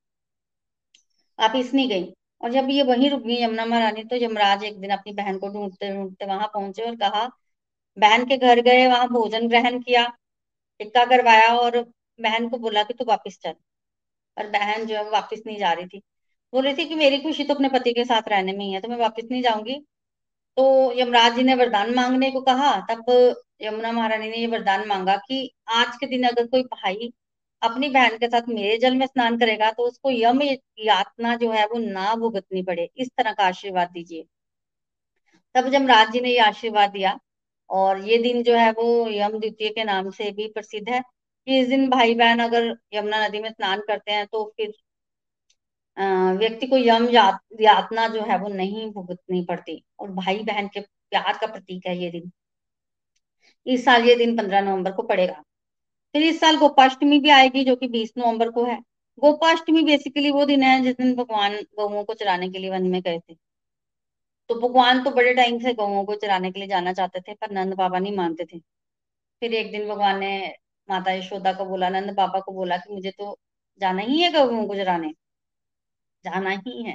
आप इसनी गई। और जब ये वहीं रुक गई यमुना महारानी तो यमराज एक दिन अपनी बहन को ढूंढते ढूंढते वहाँ पहुँचे और कहा, बहन के घर गए, वहाँ भोजन ग्रहण किया। टिक्का करवाया और बहन को बोला कि तू वापिस चल। और बहन जो है वापिस नहीं जा रही थी। बोल रही थी कि मेरी खुशी तो अपने पति के साथ रहने में ही है तो मैं वापिस नहीं जाऊँगी। तो यमराज जी ने वरदान मांगने को कहा, तब यमुना महारानी ने ये वरदान मांगा कि आज के दिन अगर कोई भाई अपनी बहन के साथ मेरे जल में स्नान करेगा तो उसको यम यातना जो है वो ना भुगतनी पड़े। इस तरह का आशीर्वाद दीजिए। तब यमराज जी ने ये आशीर्वाद दिया। और ये दिन जो है वो यम द्वितीय के नाम से भी प्रसिद्ध है कि इस दिन भाई बहन अगर यमुना नदी में स्नान करते हैं तो फिर व्यक्ति को यम यातना जो है वो नहीं भुगतनी पड़ती और भाई बहन के प्यार का प्रतीक है ये दिन। इस साल ये दिन पंद्रह नवंबर को पड़ेगा। फिर इस साल गोपाष्टमी भी आएगी जो कि बीस नवंबर को है। गोपाष्टमी बेसिकली वो दिन है जिस दिन भगवान गौओं को चराने के लिए वन में गए थे। तो भगवान तो बड़े टाइम से गौओं को चराने के लिए जाना चाहते थे, पर नंद बाबा नहीं मानते थे। फिर एक दिन भगवान ने माता यशोदा को बोला, नंद बाबा को बोला कि मुझे तो जाना ही है गौओं को चराने। जाना ही है।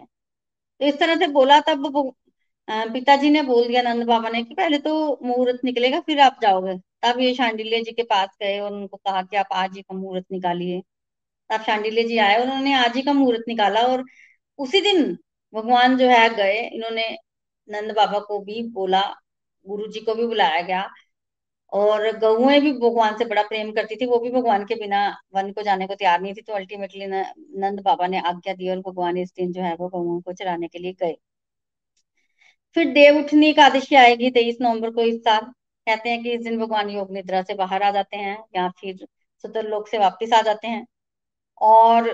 तो इस तरह से बोला तब पिताजी ने बोल दिया नंद बाबा ने कि पहले तो मुहूर्त निकलेगा, फिर आप जाओगे। तब ये शांडिल्य जी के पास गए और उनको कहा कि आप आज ही का मुहूर्त निकालिए। तब शांडिल्य जी आए उन्होंने आज ही का मुहूर्त निकाला और उसी दिन भगवान जो है गए। इन्होंने नंद बाबा को भी बोला गुरु जी को भी बुलाया गया। और गौएँ भी भगवान से बड़ा प्रेम करती थी, वो भी भगवान के बिना वन को जाने को तैयार नहीं थी तो अल्टीमेटली नंद बाबा ने आज्ञा दी और भगवान इस दिन जो है वो गौओं को चराने के लिए गए। फिर देव उठनी एकादशी आएगी तेईस नवंबर को इस साल। कहते हैं कि इस दिन भगवान योग निद्रा से बाहर आ जाते हैं या फिर सुतर लोक से वापिस आ जाते हैं। और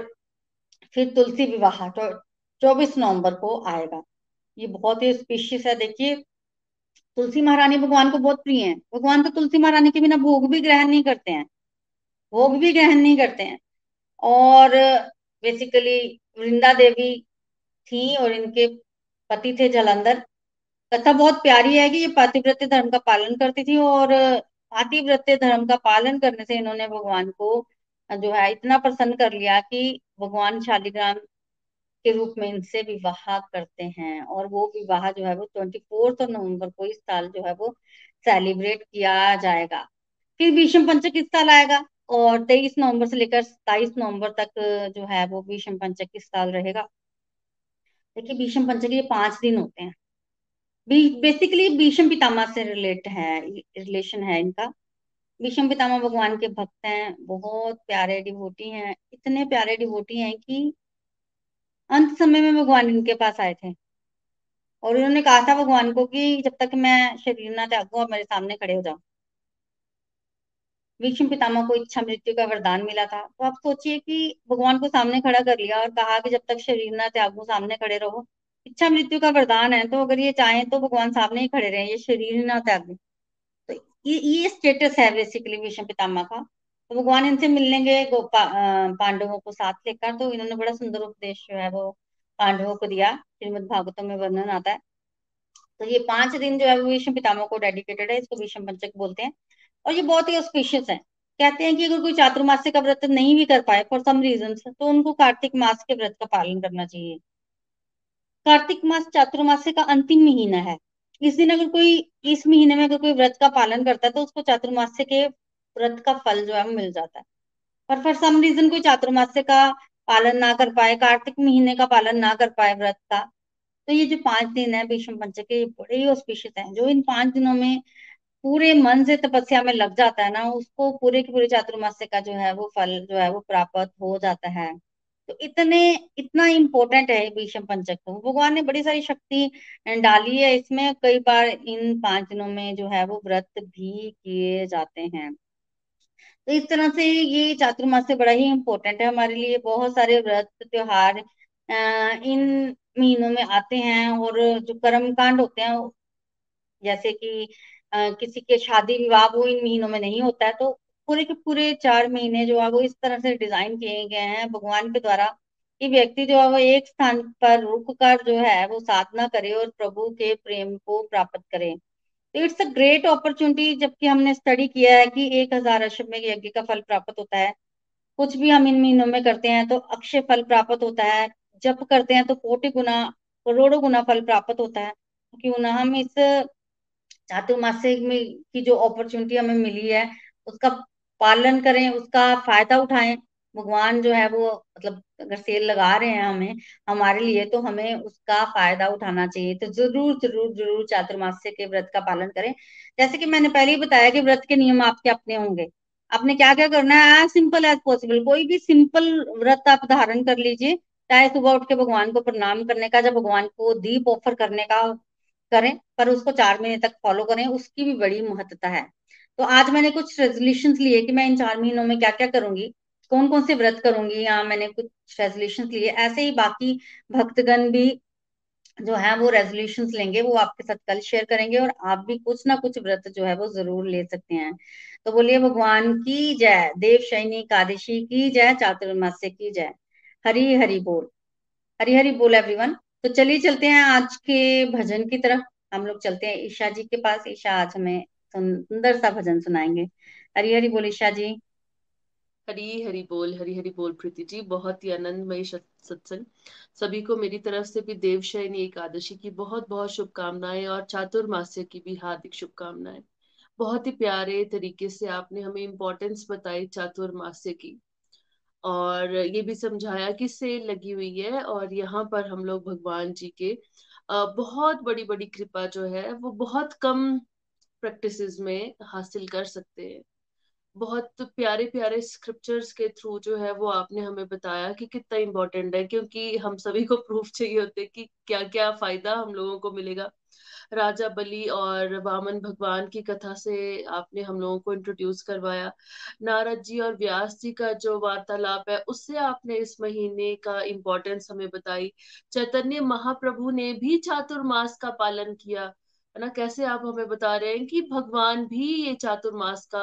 फिर तुलसी विवाह चौबीस नवंबर को आएगा। ये बहुत ही स्पेशियस है। देखिए, तुलसी महारानी भगवान को बहुत प्रिय है। भगवान तो तुलसी महारानी के बिना भोग भी ग्रहण नहीं करते हैं। भोग भी ग्रहण नहीं करते हैं। और बेसिकली वृंदा देवी थी और इनके पति थे जलंधर। कथा बहुत प्यारी है कि ये पातिव्रत्य धर्म का पालन करती थी और पातिव्रत्य धर्म का पालन करने से इन्होंने भगवान को जो है इतना प्रसन्न कर लिया कि भगवान शालिग्राम के रूप में इनसे विवाह करते हैं और वो विवाह जो है वो ट्वेंटी फोर्थ नवंबर को इस साल जो है वो सेलिब्रेट किया जाएगा। फिर भीष्म पंचक इस साल आएगा? और तेईस नवंबर से लेकर सताइस नवंबर तक जो है वो भीष्म पंचक इस साल रहेगा? देखिए भीष्म पंचक ये पाँच दिन होते हैं। बेसिकली भीष्म पितामह से रिलेट है रिलेशन है इनका। भीष्म पितामह भगवान के भक्त हैं, बहुत प्यारे डिवोटी हैं। इतने प्यारे डिवोटी हैं कि अंत समय में भगवान इनके पास आए थे। और उन्होंने कहा था भगवान को कि जब तक मैं शरीर ना त्यागू और मेरे सामने खड़े हो जाओ भीष्म पितामह को इच्छा मृत्यु का वरदान मिला था। तो आप सोचिए कि भगवान को सामने खड़ा कर लिया और कहा कि जब तक शरीर ना त्यागू, सामने खड़े रहो। इच्छा मृत्यु का वरदान है तो अगर ये चाहें तो भगवान सामने ही खड़े रहे, ये शरीर ना त्याग। तो ये ये स्टेटस है बेसिकली भीष्म पितामह का। तो भगवान इनसे मिलने गए पांडवों को साथ लेकर तो इन्होंने बड़ा सुंदर उपदेश जो है वो पांडवों को दिया, श्रीमद भागवतम में वर्णन आता है। तो ये पाँच दिन जो है वो विष्णु पितामह को डेडिकेटेड है, इसको विषम पंचक बोलते हैं। और ये बहुत ही ऑस्पिशियस है। कहते हैं कि अगर कोई चातुर्मास्य का व्रत नहीं भी कर पाए फॉर सम रीजन तो उनको कार्तिक मास के व्रत का पालन करना चाहिए। कार्तिक मास चातुर्मास्य का अंतिम महीना है। इस दिन अगर कोई, इस महीने में अगर कोई व्रत का पालन करता है तो उसको चातुर्मास्य के व्रत का फल जो है मिल जाता है। पर फॉर सम रीजन कोई चातुर्मास्य का पालन ना कर पाए, कार्तिक महीने का पालन ना कर पाए व्रत का तो ये जो पाँच दिन है, भीष्म पंचक ये बड़े ही ऑस्पिशियस हैं। जो इन पाँच दिनों में पूरे मन से तपस्या में लग जाता है ना, उसको पूरे के पूरे चातुर्मास्य का जो है वो फल जो है वो प्राप्त हो जाता है। तो इतने, इतना इम्पोर्टेंट है भीष्म पंचक तो। भगवान ने बड़ी सारी शक्ति डाली है, इसमें कई बार इन पाँच दिनों में जो है वो व्रत भी किए जाते हैं। तो इस तरह से ये चातुर्मास्य बड़ा ही इम्पोर्टेंट है हमारे लिए। बहुत सारे व्रत, त्योहार इन महीनों में आते हैं और जो कर्म कांड होते हैं, जैसे कि किसी के शादी विवाह वो इन महीनों में नहीं होता है तो पूरे के पूरे चार महीने जो है वो इस तरह से डिज़ाइन किए गए हैं। भगवान के द्वारा कि व्यक्ति जो है वो एक स्थान पर रुक कर जो है वो साधना करे और प्रभु के प्रेम को प्राप्त करे। तो इट्स अ ग्रेट अपॉर्चुनिटी जबकि हमने स्टडी किया है कि एक हज़ार अश्वमेघ यज्ञ का फल प्राप्त होता है। कुछ भी हम इन महीनों में करते हैं तो अक्षय फल प्राप्त होता है। जब करते हैं तो कोटि गुना, करोड़ों गुना फल प्राप्त होता है। क्यों ना हम इस चातुर्मासिक में की जो अपॉर्चुनिटी हमें मिली है, उसका पालन करें, उसका फ़ायदा उठाएँ। भगवान जो है वो मतलब अगर सेल लगा रहे हैं हमें, हमारे लिए तो हमें उसका फ़ायदा उठाना चाहिए। तो ज़रूर ज़रूर ज़रूर चातुर्मास्य के व्रत का पालन करें। जैसे कि मैंने पहले ही बताया कि व्रत के नियम आपके अपने होंगे। आपने क्या क्या करना है? एज सिंपल एज पॉसिबल कोई भी सिंपल व्रत आप धारण कर लीजिए। चाहे सुबह उठ के भगवान को प्रणाम करने का, जब भगवान को दीप ऑफ़र करने का करें, पर उसको चार महीने तक फॉलो करें, उसकी भी बड़ी महत्वता है। तो आज मैंने कुछ रेजोल्यूशन लिए कि मैं इन चार महीनों में क्या क्या करूँगी। कौन कौन से व्रत करूँगी या मैंने कुछ रेजोल्यूशन लिए? ऐसे ही बाकी भक्तगण भी जो है, वो रेजोल्यूशन लेंगे, वो आपके साथ कल शेयर करेंगे और आप भी कुछ ना कुछ व्रत जो है, वो ज़रूर ले सकते हैं। तो बोलिए, भगवान की जय। देव शैनी एकादशी की जय, चातुर्मास्य की जय। हरी हरी बोल। हरी हरी बोल एवरीवन तो चलिए, चलते हैं आज के भजन की तरफ़। हम लोग चलते हैं ईशा जी के पास। ईशा, आज हमें सुंदर सा भजन सुनाएँगे। हरी हरी बोल, ईशा जी। हरी हरी बोल, हरी हरी बोल प्रीति जी, बहुत ही आनंदमय सत्संग। सभी को मेरी तरफ़ से भी देवशयनी एकादशी की बहुत बहुत शुभकामनाएँ और चातुर्मास्य की भी हार्दिक शुभकामनाएँ। बहुत ही प्यारे तरीके से आपने हमें इम्पोर्टेंस बताई चातुर्मास्य की। और ये भी समझाया कि सेल लगी हुई है और यहाँ पर हम लोग भगवान जी के बहुत बड़ी बड़ी कृपा जो है, वो बहुत कम प्रैक्टिसेस में हासिल कर सकते हैं। बहुत प्यारे प्यारे स्क्रिप्चर्स के थ्रू जो है वो आपने हमें बताया कि कितना इम्पोर्टेंट है, क्योंकि हम सभी को प्रूफ चाहिए होते कि क्या क्या फ़ायदा हम लोगों को मिलेगा। राजा बलि और वामन भगवान की कथा से आपने हम लोगों को इंट्रोड्यूस करवाया। नारद जी और व्यास जी का जो वार्तालाप है, उससे आपने इस महीने का इम्पोर्टेंस हमें बताई। चैतन्य महाप्रभु ने भी चातुर्मास का पालन किया। है ना? कैसे आप हमें बता रहे हैं कि भगवान भी ये चातुर्मास का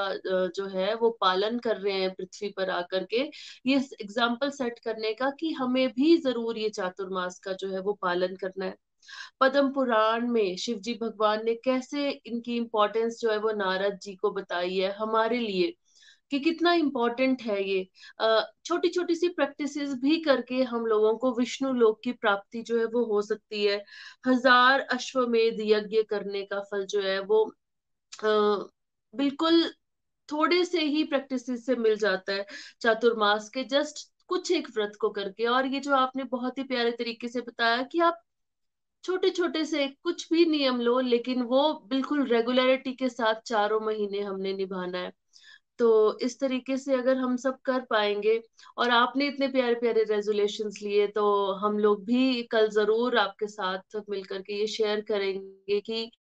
जो है, वो पालन कर रहे हैं पृथ्वी पर आकर के। ये एग्ज़ाम्पल सेट करने का कि हमें भी ज़रूर ये चातुर्मास का जो है, वो पालन करना है। पद्म पुराण में शिव जी भगवान ने कैसे इनकी इम्पोर्टेंस जो है, वो नारद जी को बताई है हमारे लिए। कि कितना इम्पोर्टेंट है ये। छोटी छोटी सी प्रैक्टिस भी करके हम लोगों को विष्णु लोक की प्राप्ति जो है वो हो सकती है। हज़ार अश्वमेध यज्ञ करने का फल जो है वो आ, बिल्कुल थोड़े से ही प्रैक्टिस से मिल जाता है चातुर्मास के जस्ट कुछ एक व्रत को करके। और ये जो आपने बहुत ही प्यारे तरीके से बताया कि आप छोटे छोटे से कुछ भी नियम लो लेकिन वो बिल्कुल रेगुलरिटी के साथ चारों महीने हमने निभाना है। तो इस तरीके से अगर हम सब कर पाएँगे, और आपने इतने प्यारे प्यारे रेजोल्यूशन लिए तो हम लोग भी कल ज़रूर आपके साथ मिलकर के ये शेयर करेंगे कि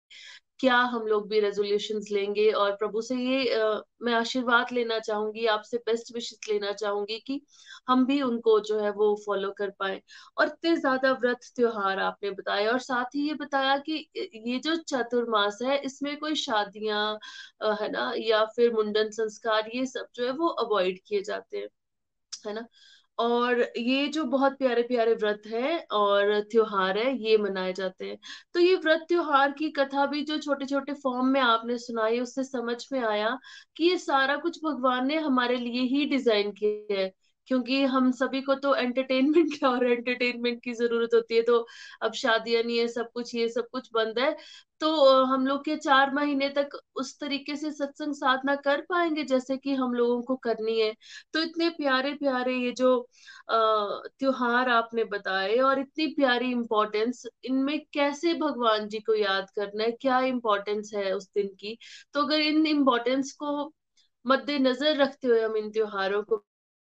क्या हम लोग भी रेजोल्यूशन लेंगे? और प्रभु से ये आ, मैं आशीर्वाद लेना चाहूँगी आपसे बेस्ट विशेष लेना चाहूँगी कि हम भी उनको जो है वो फॉलो कर पाए। और इतने ज़्यादा व्रत त्योहार आपने बताया और साथ ही ये बताया कि ये जो चतुर्मास है इसमें कोई शादियाँ है ना या फिर मुंडन संस्कार ये सब जो है वो अवॉइड किए जाते हैं है ना? और ये जो बहुत प्यारे प्यारे व्रत है और त्योहार है, ये मनाए जाते हैं। तो ये व्रत त्योहार की कथा भी जो छोटे छोटे फॉर्म में आपने सुनाई, उससे समझ में आया कि ये सारा कुछ भगवान ने हमारे लिए ही डिज़ाइन किया है। क्योंकि हम सभी को तो एंटरटेनमेंट और एंटरटेनमेंट की ज़रूरत होती है तो अब शादियाँ नहीं है, सब कुछ ये, सब कुछ बंद है। तो हम लोग के चार महीने तक उस तरीके से सत्संग साधना कर पाएँगे जैसे कि हम लोगों को करनी है। तो इतने प्यारे प्यारे ये जो त्योहार आपने बताए और इतनी प्यारी इंपॉर्टेंस इनमें कैसे भगवान जी को याद करना है? क्या इम्पोर्टेंस है उस दिन की? तो अगर इन इम्पोर्टेंस को मद्देनजर रखते हुए हम इन त्योहारों को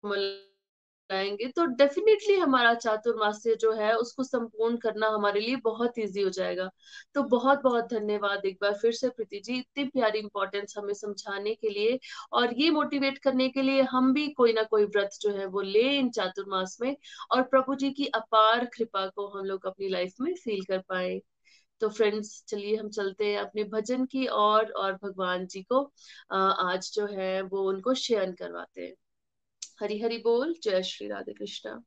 मनाएँगे तो डेफिनेटली हमारा चातुर्मास्य जो है, उसको संपूर्ण करना हमारे लिए बहुत इजी हो जाएगा। तो बहुत बहुत धन्यवाद एक बार फिर से प्रीति जी, इतनी प्यारी इंपॉर्टेंस हमें समझाने के लिए और ये मोटिवेट करने के लिए हम भी कोई ना कोई व्रत जो है वो ले इन चातुर्मास में और प्रभु जी की अपार कृपा को हम लोग अपनी लाइफ में फील कर पाए। तो फ्रेंड्स चलिए हम चलते हैं अपने भजन की और और भगवान जी को आज जो है वो उनको शयन करवाते हैं। हरी हरी बोल। जय श्री राधे कृष्णा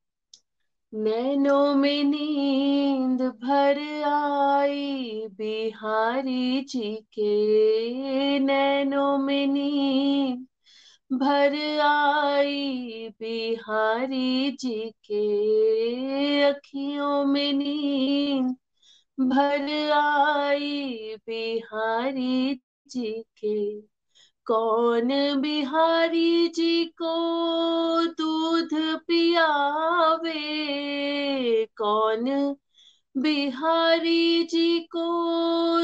नैनो में नींद भर आई, बिहारी जी के नैनो में नींद भर आई, बिहारी जी के अखियों में नींद भर आई, बिहारी जी के कौन बिहारी जी को दूध पियावे? कौन बिहारी जी को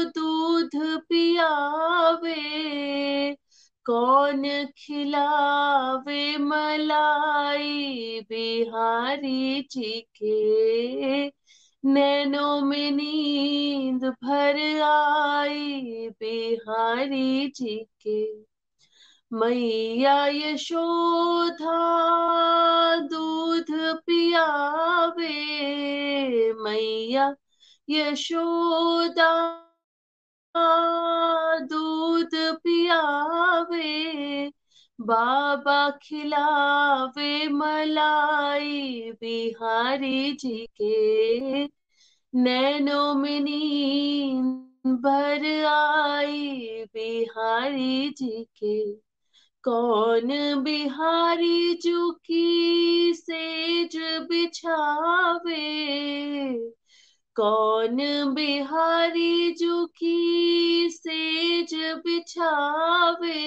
दूध पियावे? कौन खिलावे मलाई बिहारी जी के? नैनो में नींद भर आई बिहारी जी के। मैया यशोधा दूध पियावे। मैया यशोदा दूध पियावे। बाबा खिलावे मलाई बिहारी जी के। नैनो में नींद भर आई बिहारी जी के। कौन बिहारी जुकी सेज बिछावे? कौन बिहारी जुकी सेज बिछावे?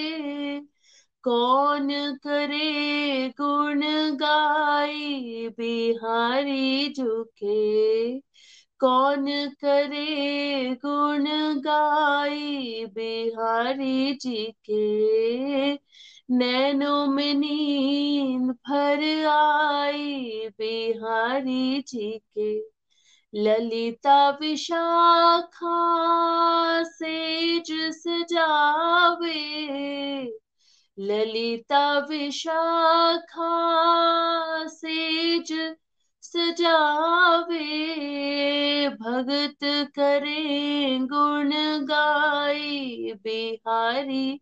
कौन करे गुण गाई बिहारी जुके कौन करे गुण गाई बिहारी जी के? नैनो में नींद भर आई बिहारी जी के। ललिता विशाखा सेज सजावे ललिता विशाखा सेज सजावे, भगत करे गुण गाई बिहारी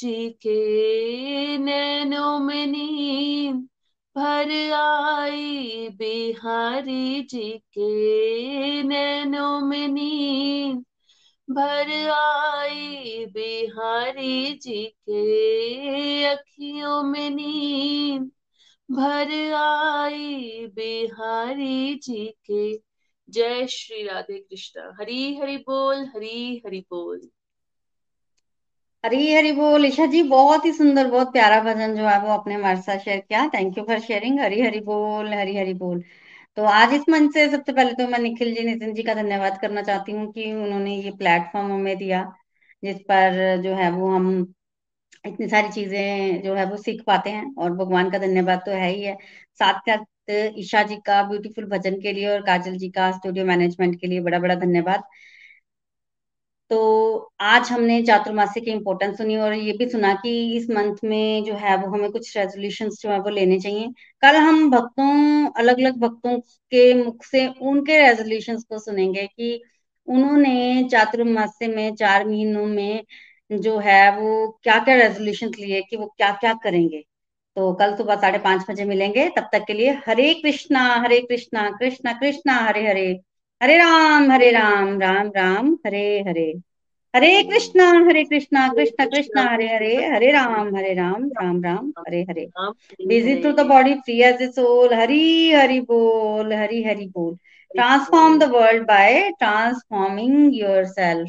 जी के नैनो में नींद भर आई। बिहारी जी के नैनो में नींद भर आई। बिहारी जी के अखियों में नींद भर आई बिहारी जी के। जय श्री राधे कृष्णा। हरी हरि बोल, हरी हरि बोल। हरी हरी बोल। ईशा जी, बहुत ही सुंदर, बहुत प्यारा भजन जो है वो आपने हमारे साथ शेयर किया। Thank you for sharing Hari Hari बोल, हरी हरी बोल। तो आज इस मंच से सबसे पहले तो मैं निखिल जी, नितिन जी का धन्यवाद करना चाहती हूँ कि उन्होंने ये प्लेटफॉर्म हमें दिया, जिस पर जो है वो हम इतनी सारी चीज़ें जो है वो सीख पाते हैं और भगवान का धन्यवाद तो है ही है। साथ साथ, ईशा जी का ब्यूटीफुल भजन के लिए और काजल जी का स्टूडियो मैनेजमेंट के लिए बड़ा बड़ा धन्यवाद। तो आज हमने चातुर्मासी की इम्पोर्टेंस सुनी और ये भी सुना कि इस मंथ में जो है वो हमें कुछ रेजोल्यूशन जो है वो लेने चाहिए। कल हम भक्तों अलग अलग भक्तों के मुख से उनके रेजोल्यूशन को सुनेंगे कि उन्होंने चातुर्मास्य में चार महीनों में जो है वो क्या क्या रेजोल्यूशन लिए कि वो क्या क्या करेंगे। तो कल सुबह साढ़े पाँच बजे मिलेंगे। तब तक के लिए Hare Krishna Hare Krishna Krishna Krishna, Hare Hare. Hare Ram Hare Ram Ram Ram, Hare Hare. Hare Krishna Hare Krishna, Krishna Krishna, Hare Hare. Hare Ram Hare Ram Ram Ram, Hare Hare. Ram busy the body free as as a soul hari hari bol hari hari bol transform the world by transforming yourself